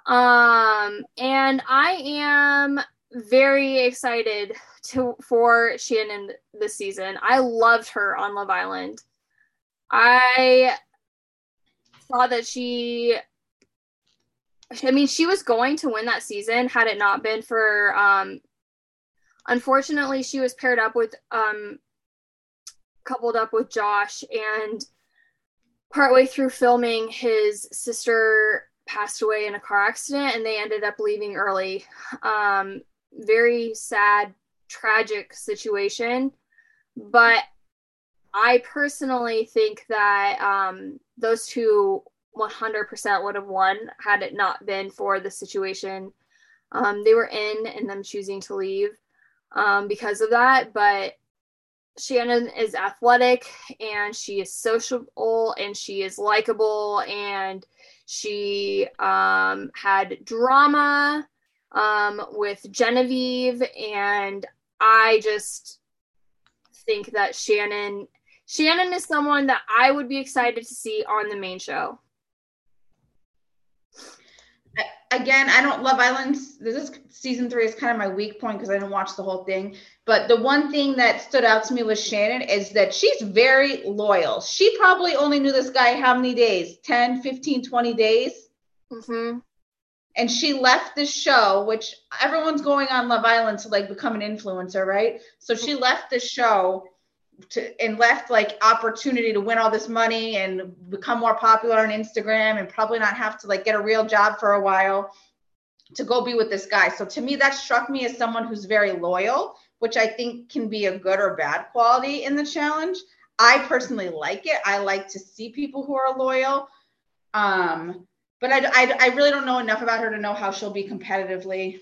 Um, and I am very excited to for Shannon this season. I loved her on Love Island. I saw that she I mean she was going to win that season had it not been for um unfortunately she was paired up with um coupled up with Josh and partway through filming, his sister passed away in a car accident and they ended up leaving early. Um, very sad, tragic situation. But I personally think that um, those two 100% would have won had it not been for the situation um, they were in and them choosing to leave um, because of that. But Shannon is athletic and she is sociable and she is likable and she um, had drama um, with Genevieve and I just think that Shannon Shannon is someone that I would be excited to see on the main show again, I don't love Islands. This is season three is kind of my weak point because I didn't watch the whole thing. But the one thing that stood out to me with Shannon is that she's very loyal. She probably only knew this guy how many days? 10, 15, 20 days. Mm-hmm. and she left the show, which everyone's going on Love Island to like become an influencer, right? So she left the show to and left like opportunity to win all this money and become more popular on Instagram and probably not have to like get a real job for a while to go be with this guy. So to me, that struck me as someone who's very loyal, which I think can be a good or bad quality in the challenge. I personally like it. I like to see people who are loyal. Um, but I, I, I really don't know enough about her to know how she'll be competitively.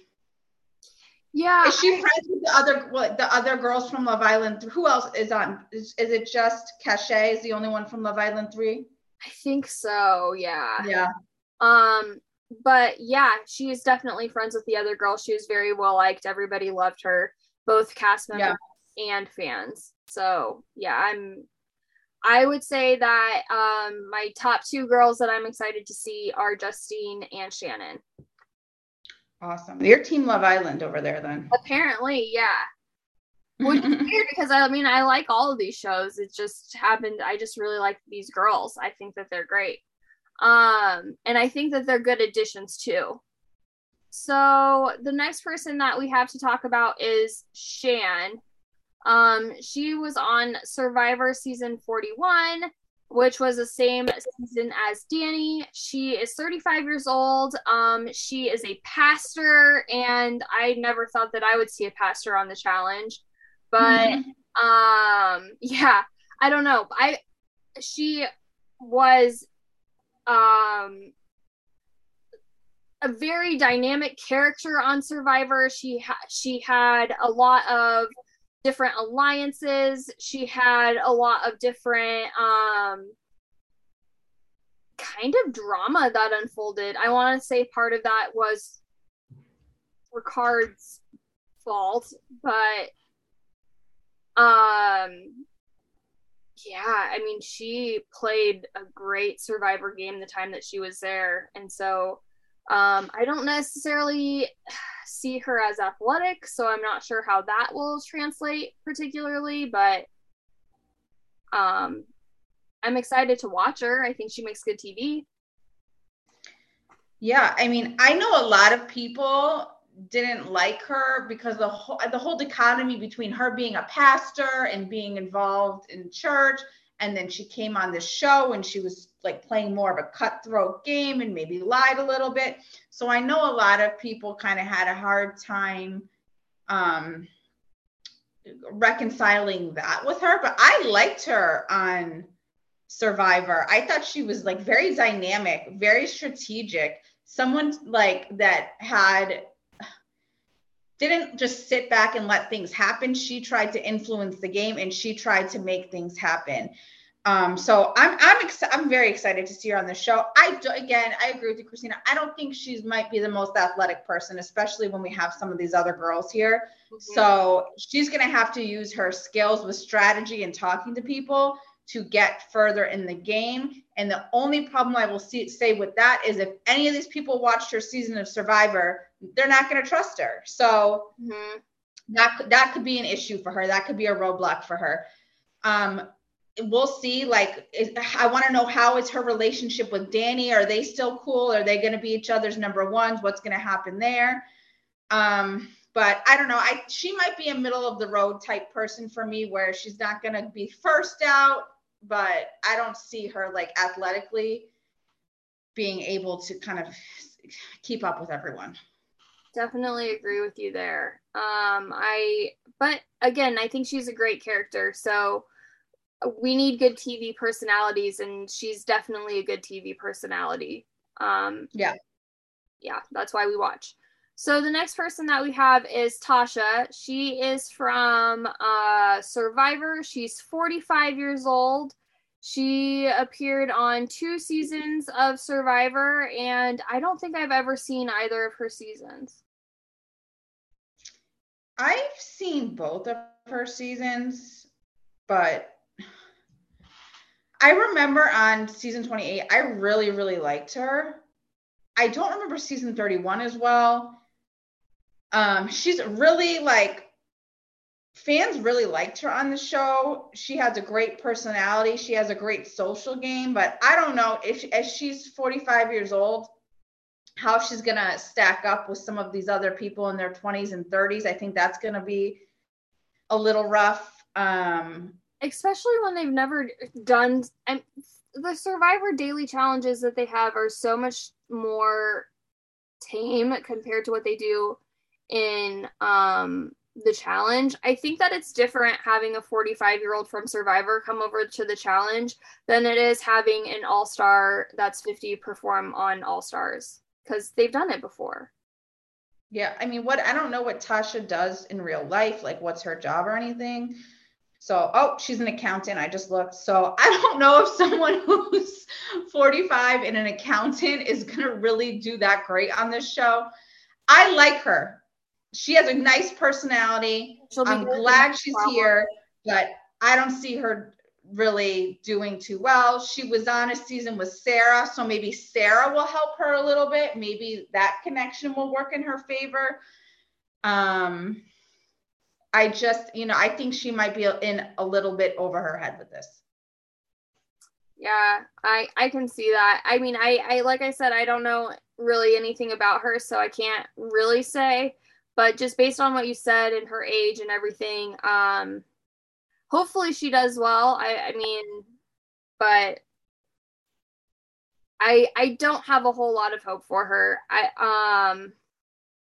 Yeah. Is she friends with the other what, the other girls from Love Island? Who else is on? Is, is it just Cashay? Is the only one from Love Island three? I think so. Yeah. Yeah. Um, but yeah, she is definitely friends with the other girl. She was very well liked. Everybody loved her, both cast members yeah. and fans. So yeah, I'm. I would say that um, my top two girls that I'm excited to see are Justine and Shannon. Awesome. Your team Love Island over there then. Apparently, yeah. Which is weird because I mean I like all of these shows. It just happened I just really like these girls. I think that they're great. Um and I think that they're good additions too. So the next person that we have to talk about is Shan. Um she was on Survivor season 41 which was the same season as Danny. She is 35 years old. Um, she is a pastor, and I never thought that I would see a pastor on the challenge. But mm-hmm. um, yeah, I don't know. I she was um a very dynamic character on Survivor. She ha- she had a lot of different alliances. She had a lot of different um kind of drama that unfolded. I want to say part of that was Ricard's fault, but um yeah, I mean she played a great survivor game the time that she was there. And so um I don't necessarily see her as athletic, so I'm not sure how that will translate particularly, but um, I'm excited to watch her. I think she makes good TV. Yeah, I mean, I know a lot of people didn't like her because the whole the whole dichotomy between her being a pastor and being involved in church and then she came on this show and she was like playing more of a cutthroat game and maybe lied a little bit so i know a lot of people kind of had a hard time um reconciling that with her but i liked her on survivor i thought she was like very dynamic very strategic someone like that had didn't just sit back and let things happen. She tried to influence the game and she tried to make things happen. Um, so I'm I'm ex- I'm very excited to see her on the show. I do, again I agree with you, Christina. I don't think she might be the most athletic person, especially when we have some of these other girls here. Mm-hmm. So she's gonna have to use her skills with strategy and talking to people to get further in the game. And the only problem I will see, say with that is if any of these people watched her season of Survivor, they're not going to trust her. So mm-hmm. that that could be an issue for her. That could be a roadblock for her. Um, we'll see. Like, I want to know how is her relationship with Danny? Are they still cool? Are they going to be each other's number ones? What's going to happen there? Um, but I don't know. I she might be a middle of the road type person for me, where she's not going to be first out, but I don't see her like athletically being able to kind of keep up with everyone. Definitely agree with you there. Um, I, but again, I think she's a great character. So we need good TV personalities, and she's definitely a good TV personality. Um, yeah. Yeah, that's why we watch. So the next person that we have is Tasha. She is from uh, Survivor. She's 45 years old. She appeared on two seasons of Survivor, and I don't think I've ever seen either of her seasons. I've seen both of her seasons, but I remember on season 28, I really, really liked her. I don't remember season 31 as well. Um, she's really like fans really liked her on the show. She has a great personality. She has a great social game, but I don't know if as she's 45 years old, how she's going to stack up with some of these other people in their 20s and 30s. I think that's going to be a little rough. Um, Especially when they've never done and the Survivor daily challenges that they have are so much more tame compared to what they do in um the challenge. I think that it's different having a 45 year old from Survivor come over to the challenge than it is having an all star that's 50 perform on All Stars because they've done it before. Yeah, I mean, what I don't know what Tasha does in real life, like what's her job or anything. So, oh, she's an accountant. I just looked. So, I don't know if someone who's 45 and an accountant is going to really do that great on this show. I like her she has a nice personality. I'm glad she's here, but I don't see her really doing too well. She was on a season with Sarah, so maybe Sarah will help her a little bit. Maybe that connection will work in her favor. Um, I just, you know, I think she might be in a little bit over her head with this. Yeah, I I can see that. I mean, I I like I said, I don't know really anything about her, so I can't really say but just based on what you said and her age and everything um hopefully she does well i i mean but i i don't have a whole lot of hope for her i um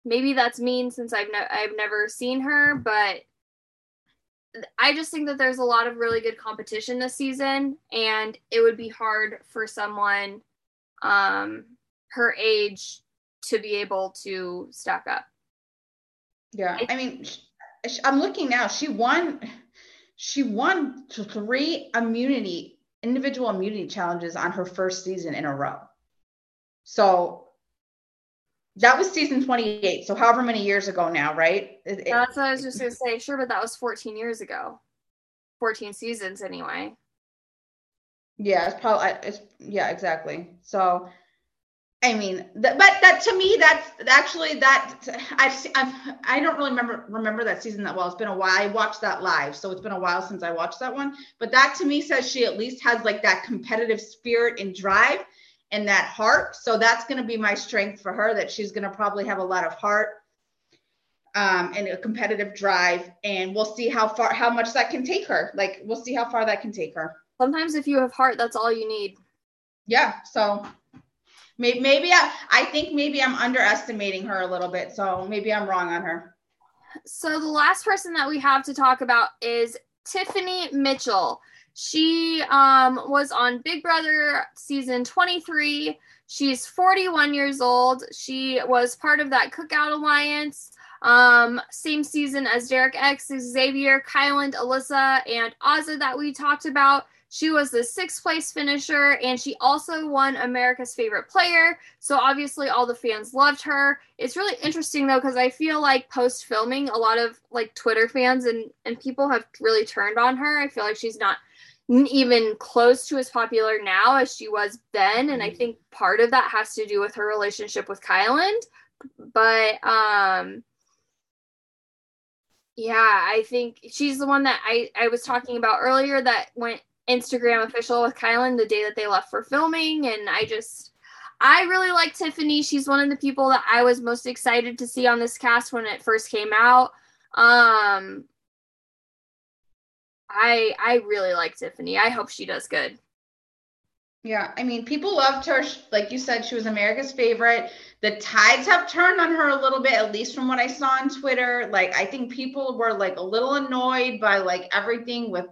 maybe that's mean since i've ne- i've never seen her but I just think that there's a lot of really good competition this season, and it would be hard for someone um, her age to be able to stack up. Yeah, I mean, I'm looking now. She won. She won three immunity individual immunity challenges on her first season in a row. So that was season 28. So however many years ago now, right? It, That's what I was just gonna say. Sure, but that was 14 years ago. 14 seasons anyway. Yeah, it's probably it's yeah, exactly. So I mean, th- but that to me, that's actually that I've, I've I don't really remember remember that season that well. It's been a while. I watched that live, so it's been a while since I watched that one. But that to me says she at least has like that competitive spirit and drive and that heart. So that's going to be my strength for her. That she's going to probably have a lot of heart um, and a competitive drive, and we'll see how far how much that can take her. Like we'll see how far that can take her. Sometimes if you have heart, that's all you need. Yeah. So Maybe, maybe I, I think maybe I'm underestimating her a little bit. So maybe I'm wrong on her. So the last person that we have to talk about is Tiffany Mitchell. She um, was on Big Brother season 23. She's 41 years old. She was part of that Cookout Alliance. Um, same season as Derek X, Xavier, Kyland, Alyssa, and Azah that we talked about. She was the sixth place finisher and she also won America's favorite player. So obviously all the fans loved her. It's really interesting though because I feel like post filming a lot of like Twitter fans and and people have really turned on her. I feel like she's not even close to as popular now as she was then and I think part of that has to do with her relationship with Kyland. But um yeah, I think she's the one that I, I was talking about earlier that went Instagram official with Kyland the day that they left for filming. And I just, I really like Tiffany. She's one of the people that I was most excited to see on this cast when it first came out. Um, I I really like Tiffany. I hope she does good. Yeah, I mean, people loved her. Like you said, she was America's favorite. The tides have turned on her a little bit, at least from what I saw on Twitter. Like, I think people were like a little annoyed by like everything with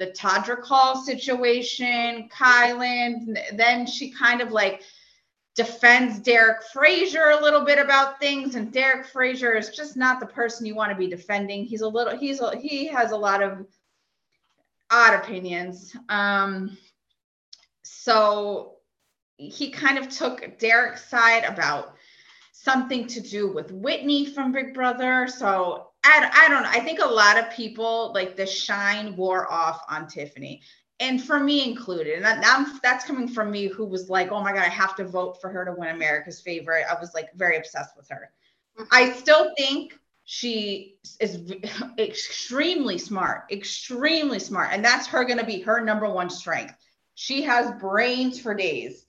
the Todrick Hall situation, Kyland. Then she kind of like defends Derek Frazier a little bit about things, and Derek Frazier is just not the person you want to be defending. He's a little, he's a, he has a lot of odd opinions. Um, so he kind of took Derek's side about something to do with Whitney from Big Brother. So I, I don't know. I think a lot of people like the shine wore off on Tiffany. And for me included, and that, that's coming from me who was like, oh my God, I have to vote for her to win America's favorite. I was like very obsessed with her. Mm-hmm. I still think she is extremely smart, extremely smart. And that's her going to be her number one strength. She has brains for days.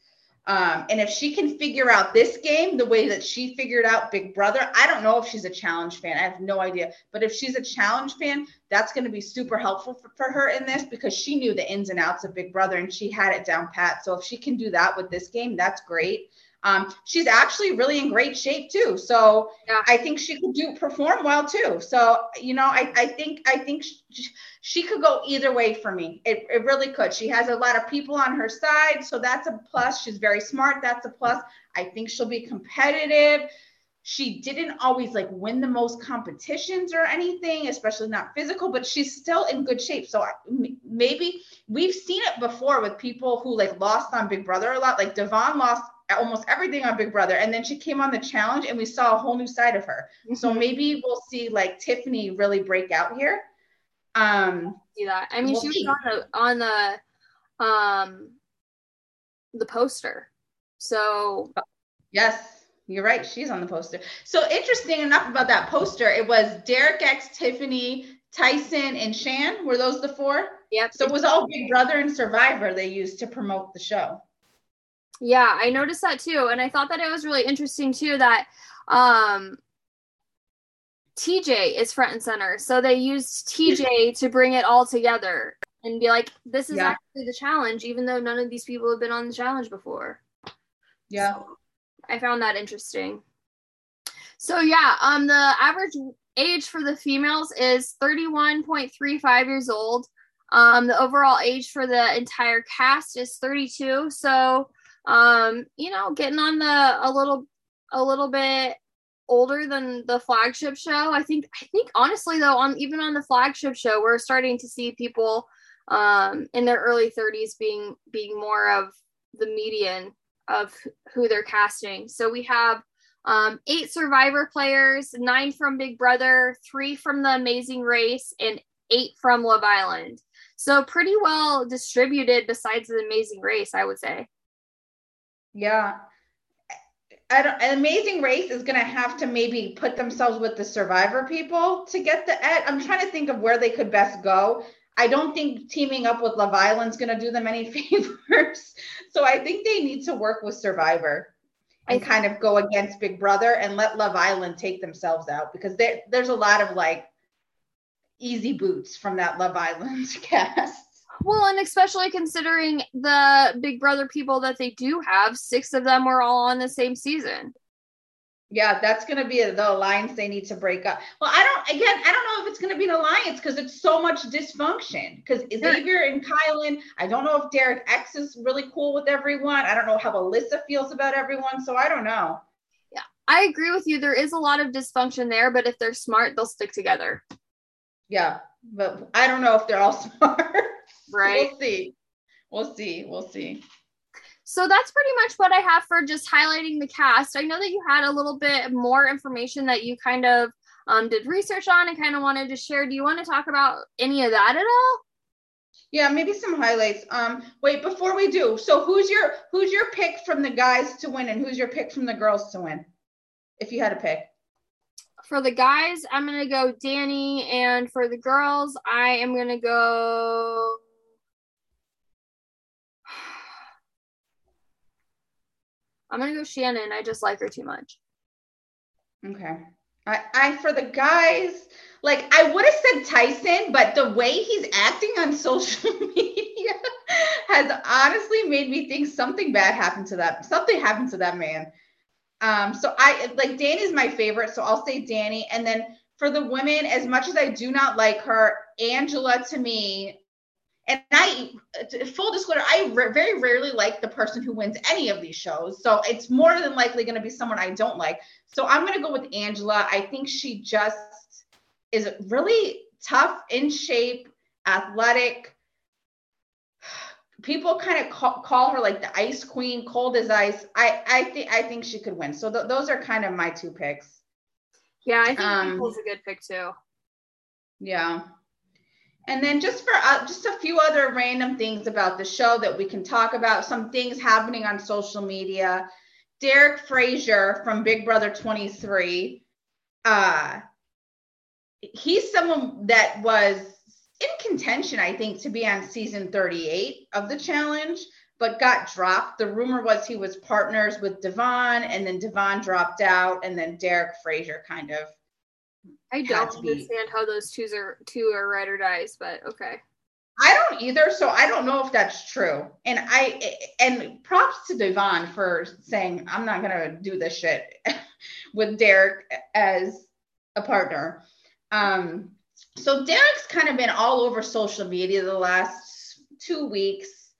Um, and if she can figure out this game the way that she figured out Big Brother, I don't know if she's a challenge fan. I have no idea. But if she's a challenge fan, that's going to be super helpful for, for her in this because she knew the ins and outs of Big Brother and she had it down pat. So if she can do that with this game, that's great. Um, she's actually really in great shape too. So yeah. I think she could do perform well too. So you know, I, I think I think she, she could go either way for me. It, it really could. She has a lot of people on her side, so that's a plus. She's very smart. That's a plus. I think she'll be competitive. She didn't always like win the most competitions or anything, especially not physical, but she's still in good shape. So maybe we've seen it before with people who like lost on Big Brother a lot. Like Da'Vonne lost almost everything on Big Brother. And then she came on the challenge and we saw a whole new side of her. Mm-hmm. So maybe we'll see like Tiffany really break out here. Um see that. I mean we'll she was on the on the um the poster. So yes, you're right. She's on the poster. So interesting enough about that poster, it was Derek X, Tiffany, Tyson, and Shan. Were those the four? Yep. So it was all Big Brother and Survivor they used to promote the show. Yeah, I noticed that too. And I thought that it was really interesting too that um TJ is front and center. So they used TJ to bring it all together and be like, this is yeah. actually the challenge, even though none of these people have been on the challenge before. Yeah. So I found that interesting. So yeah, um the average age for the females is 31.35 years old. Um the overall age for the entire cast is 32. So um, you know, getting on the a little a little bit older than the flagship show. I think I think honestly though, on even on the flagship show, we're starting to see people um in their early 30s being being more of the median of who they're casting. So we have um, eight survivor players, nine from Big Brother, three from the Amazing Race, and eight from Love Island. So pretty well distributed besides the Amazing Race, I would say. Yeah. an amazing race is going to have to maybe put themselves with the survivor people to get the ed. I'm trying to think of where they could best go. I don't think teaming up with Love Island's going to do them any favors. So I think they need to work with Survivor and kind of go against Big Brother and let Love Island take themselves out because there's a lot of like easy boots from that Love Island cast. Well, and especially considering the Big Brother people that they do have, six of them were all on the same season. Yeah, that's going to be the alliance they need to break up. Well, I don't, again, I don't know if it's going to be an alliance because it's so much dysfunction. Because Xavier and Kyland, I don't know if Derek X is really cool with everyone. I don't know how Alyssa feels about everyone. So I don't know. Yeah, I agree with you. There is a lot of dysfunction there, but if they're smart, they'll stick together. Yeah, but I don't know if they're all smart. Right. we'll see. We'll see. We'll see. So that's pretty much what I have for just highlighting the cast. I know that you had a little bit more information that you kind of um, did research on and kind of wanted to share. Do you want to talk about any of that at all? Yeah, maybe some highlights. Um, wait, before we do, so who's your who's your pick from the guys to win, and who's your pick from the girls to win? If you had a pick. For the guys, I'm gonna go Danny, and for the girls, I am gonna go I'm gonna go Shannon. I just like her too much. Okay. I, I for the guys, like I would have said Tyson, but the way he's acting on social media has honestly made me think something bad happened to that. Something happened to that man. Um, so I like Danny's my favorite, so I'll say Danny. And then for the women, as much as I do not like her, Angela to me and I, full disclosure, I very rarely like the person who wins any of these shows. So it's more than likely going to be someone I don't like. So I'm going to go with Angela. I think she just is really tough, in shape, athletic. People kind of call, call, her like the ice queen, cold as ice. I I think I think she could win. So th- those are kind of my two picks. Yeah, I think um, a good pick too. Yeah. And then just for uh, just a few other random things about the show that we can talk about, some things happening on social media. Derek Frazier from Big Brother 23, uh, he's someone that was in contention, I think, to be on season 38 of the challenge. but got dropped. The rumor was he was partners with Da'Vonne, and then Da'Vonne dropped out, and then Derek Frazier kind of. I don't understand how those two are two are ride or dies, but okay. I don't either, so I don't know if that's true. And I and props to Da'Vonne for saying I'm not gonna do this shit with Derek as a partner. Um, so Derek's kind of been all over social media the last two weeks,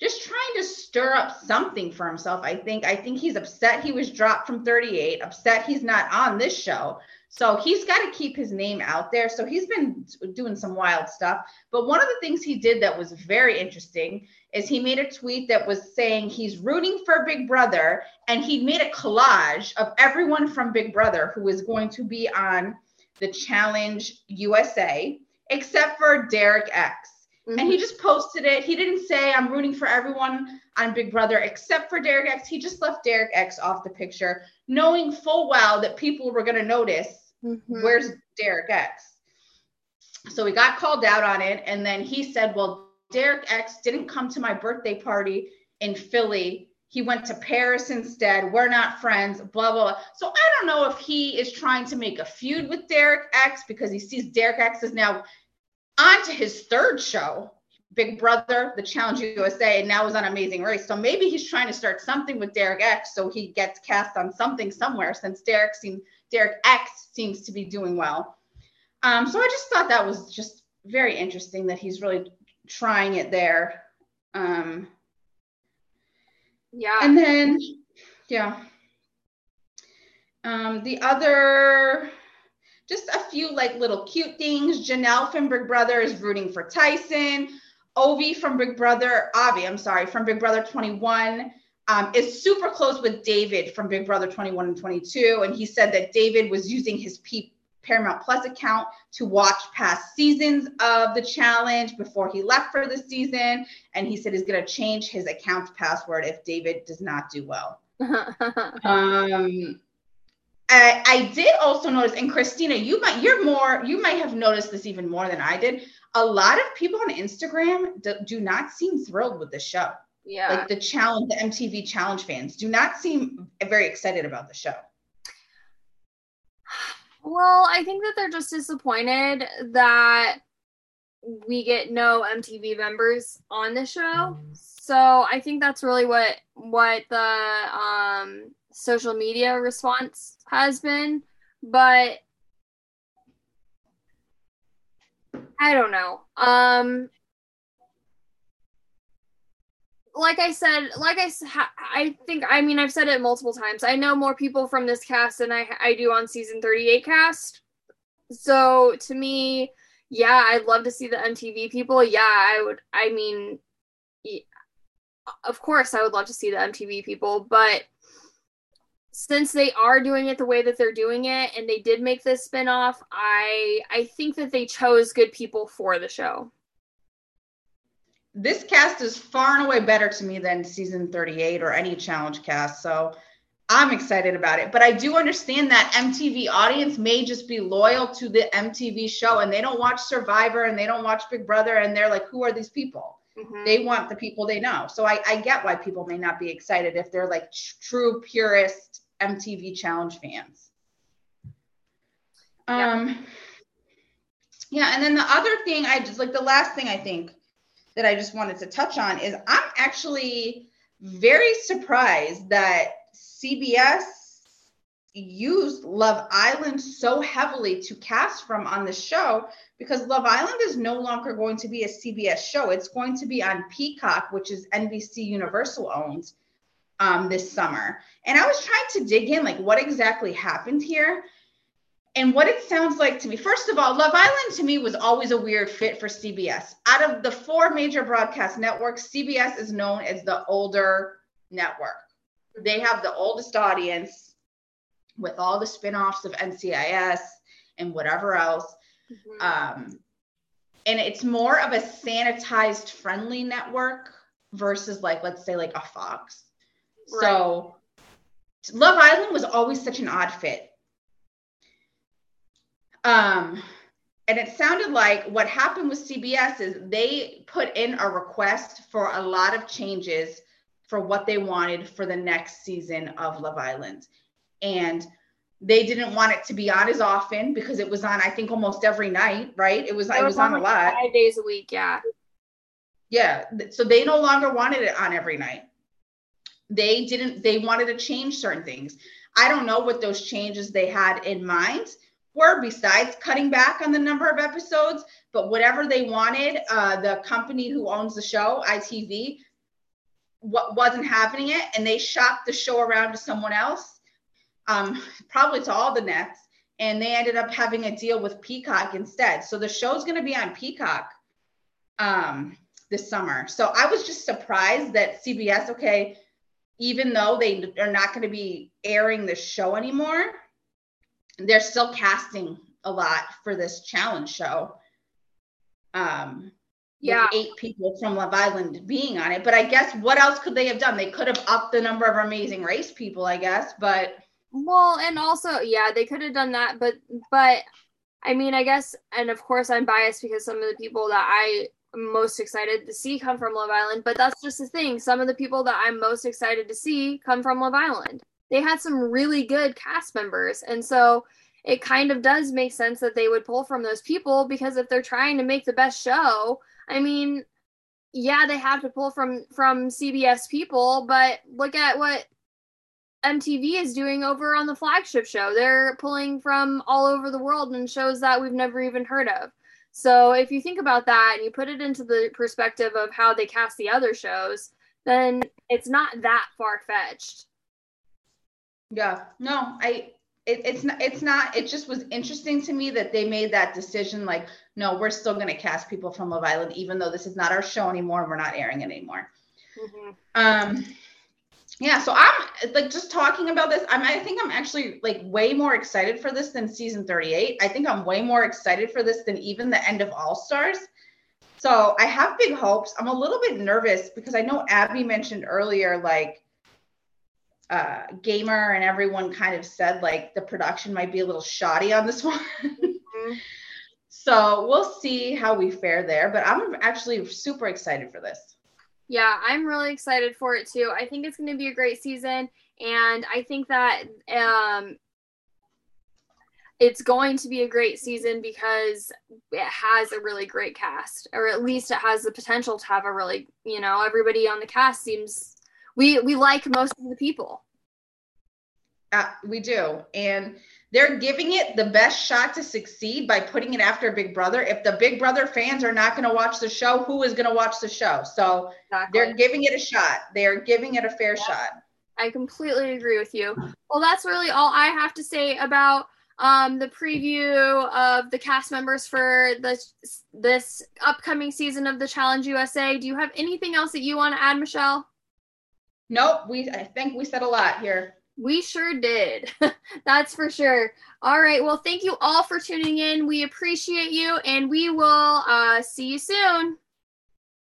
just trying to stir up something for himself. I think. I think he's upset he was dropped from 38, upset he's not on this show. So he's got to keep his name out there. So he's been doing some wild stuff. But one of the things he did that was very interesting is he made a tweet that was saying he's rooting for Big Brother and he made a collage of everyone from Big Brother who is going to be on the Challenge USA except for Derek X. And he just posted it. He didn't say I'm rooting for everyone on Big Brother except for Derek X. He just left Derek X off the picture, knowing full well that people were going to notice Mhm. where's Derek X? So we got called out on it. And then he said, Well, Derek X didn't come to my birthday party in Philly. He went to Paris instead. We're not friends, blah, blah, blah. So I don't know if he is trying to make a feud with Derek X because he sees Derek X is now on to his third show, Big Brother, The Challenge USA, and now is on Amazing Race. So maybe he's trying to start something with Derek X so he gets cast on something somewhere since Derek seems Derek X seems to be doing well. Um, so I just thought that was just very interesting that he's really trying it there. Um, Yeah. and then, yeah. Um, the other, just a few like little cute things. Janelle from Big Brother is rooting for Tyson. Ovi from Big Brother, Avi, I'm sorry, from Big Brother 21 um, is super close with David from Big Brother 21 and 22. And he said that David was using his P- Paramount Plus account to watch past seasons of the challenge before he left for the season. And he said he's going to change his account password if David does not do well. Um, I, I did also notice, and Christina, you might you're more you might have noticed this even more than I did. A lot of people on Instagram do, do not seem thrilled with the show. yeah. Like the challenge, the MTV challenge fans do not seem very excited about the show. Well, I think that they're just disappointed that we get no MTV members on the show. So I think that's really what what the um, social media response has been. But I don't know. Um, like I said, like I, I think, I mean, I've said it multiple times. I know more people from this cast than I, I do on season 38 cast. So to me, yeah, I'd love to see the MTV people. Yeah, I would, I mean, y- of course, I would love to see the MTV people, but since they are doing it the way that they're doing it and they did make this spin-off, I I think that they chose good people for the show. This cast is far and away better to me than season 38 or any challenge cast. So I'm excited about it. But I do understand that MTV audience may just be loyal to the MTV show and they don't watch Survivor and they don't watch Big Brother and they're like, who are these people? Mhm. They want the people they know. So I, I get why people may not be excited if they're like tr- true purist MTV challenge fans. Yeah. Um yeah, and then the other thing I just like the last thing I think that I just wanted to touch on is I'm actually very surprised that CBS used Love Island so heavily to cast from on the show because Love Island is no longer going to be a CBS show. It's going to be on Peacock, which is NBC Universal owned um, this summer. And I was trying to dig in, like, what exactly happened here? And what it sounds like to me, first of all, Love Island to me was always a weird fit for CBS. Out of the four major broadcast networks, CBS is known as the older network. They have the oldest audience with all the spin offs of NCIS and whatever else. Mhm. Um, and it's more of a sanitized, friendly network versus, like, let's say, like a Fox. So, Love Island was always such an odd fit. Um, and it sounded like what happened with CBS is they put in a request for a lot of changes for what they wanted for the next season of Love Island. And they didn't want it to be on as often because it was on, I think, almost every night, right? It was, it, it was, on, on a lot. Five days a week, yeah. Yeah. So they no longer wanted it on every night. They didn't, they wanted to change certain things. I don't know what those changes they had in mind were besides cutting back on the number of episodes, but whatever they wanted, uh, the company who owns the show, ITV, what wasn't happening it, and they shopped the show around to someone else, um, probably to all the nets, and they ended up having a deal with Peacock instead. So the show's going to be on Peacock um, this summer. So I was just surprised that CBS, okay, even though they are not going to be airing the show anymore, they're still casting a lot for this challenge show. Um, yeah, eight people from Love Island being on it. But I guess what else could they have done? They could have upped the number of Amazing Race people, I guess. But well, and also, yeah, they could have done that. But but I mean, I guess, and of course, I'm biased because some of the people that I most excited to see come from Love Island. But that's just the thing. Some of the people that I'm most excited to see come from Love Island they had some really good cast members. And so it kind of does make sense that they would pull from those people because if they're trying to make the best show, I mean, yeah, they have to pull from from CBS people, but look at what MTV is doing over on the flagship show. They're pulling from all over the world and shows that we've never even heard of. So if you think about that and you put it into the perspective of how they cast the other shows, then it's not that far fetched. Yeah, no, I it, it's not it's not it just was interesting to me that they made that decision like no we're still going to cast people from love island even though this is not our show anymore and we're not airing it anymore mm-hmm. um yeah so i'm like just talking about this I'm, i think i'm actually like way more excited for this than season 38 i think i'm way more excited for this than even the end of all stars so i have big hopes i'm a little bit nervous because i know abby mentioned earlier like uh, gamer and everyone kind of said like the production might be a little shoddy on this one. mm-hmm. So we'll see how we fare there. But I'm actually super excited for this. Yeah, I'm really excited for it too. I think it's going to be a great season, and I think that um, it's going to be a great season because it has a really great cast, or at least it has the potential to have a really, you know, everybody on the cast seems we we like most of the people. Uh, we do, and they're giving it the best shot to succeed by putting it after Big Brother. If the Big Brother fans are not going to watch the show, who is going to watch the show? So exactly. they're giving it a shot. They're giving it a fair yeah. shot. I completely agree with you. Well, that's really all I have to say about um, the preview of the cast members for this this upcoming season of the Challenge USA. Do you have anything else that you want to add, Michelle? Nope, we I think we said a lot here. We sure did. That's for sure. All right. Well, thank you all for tuning in. We appreciate you and we will uh, see you soon.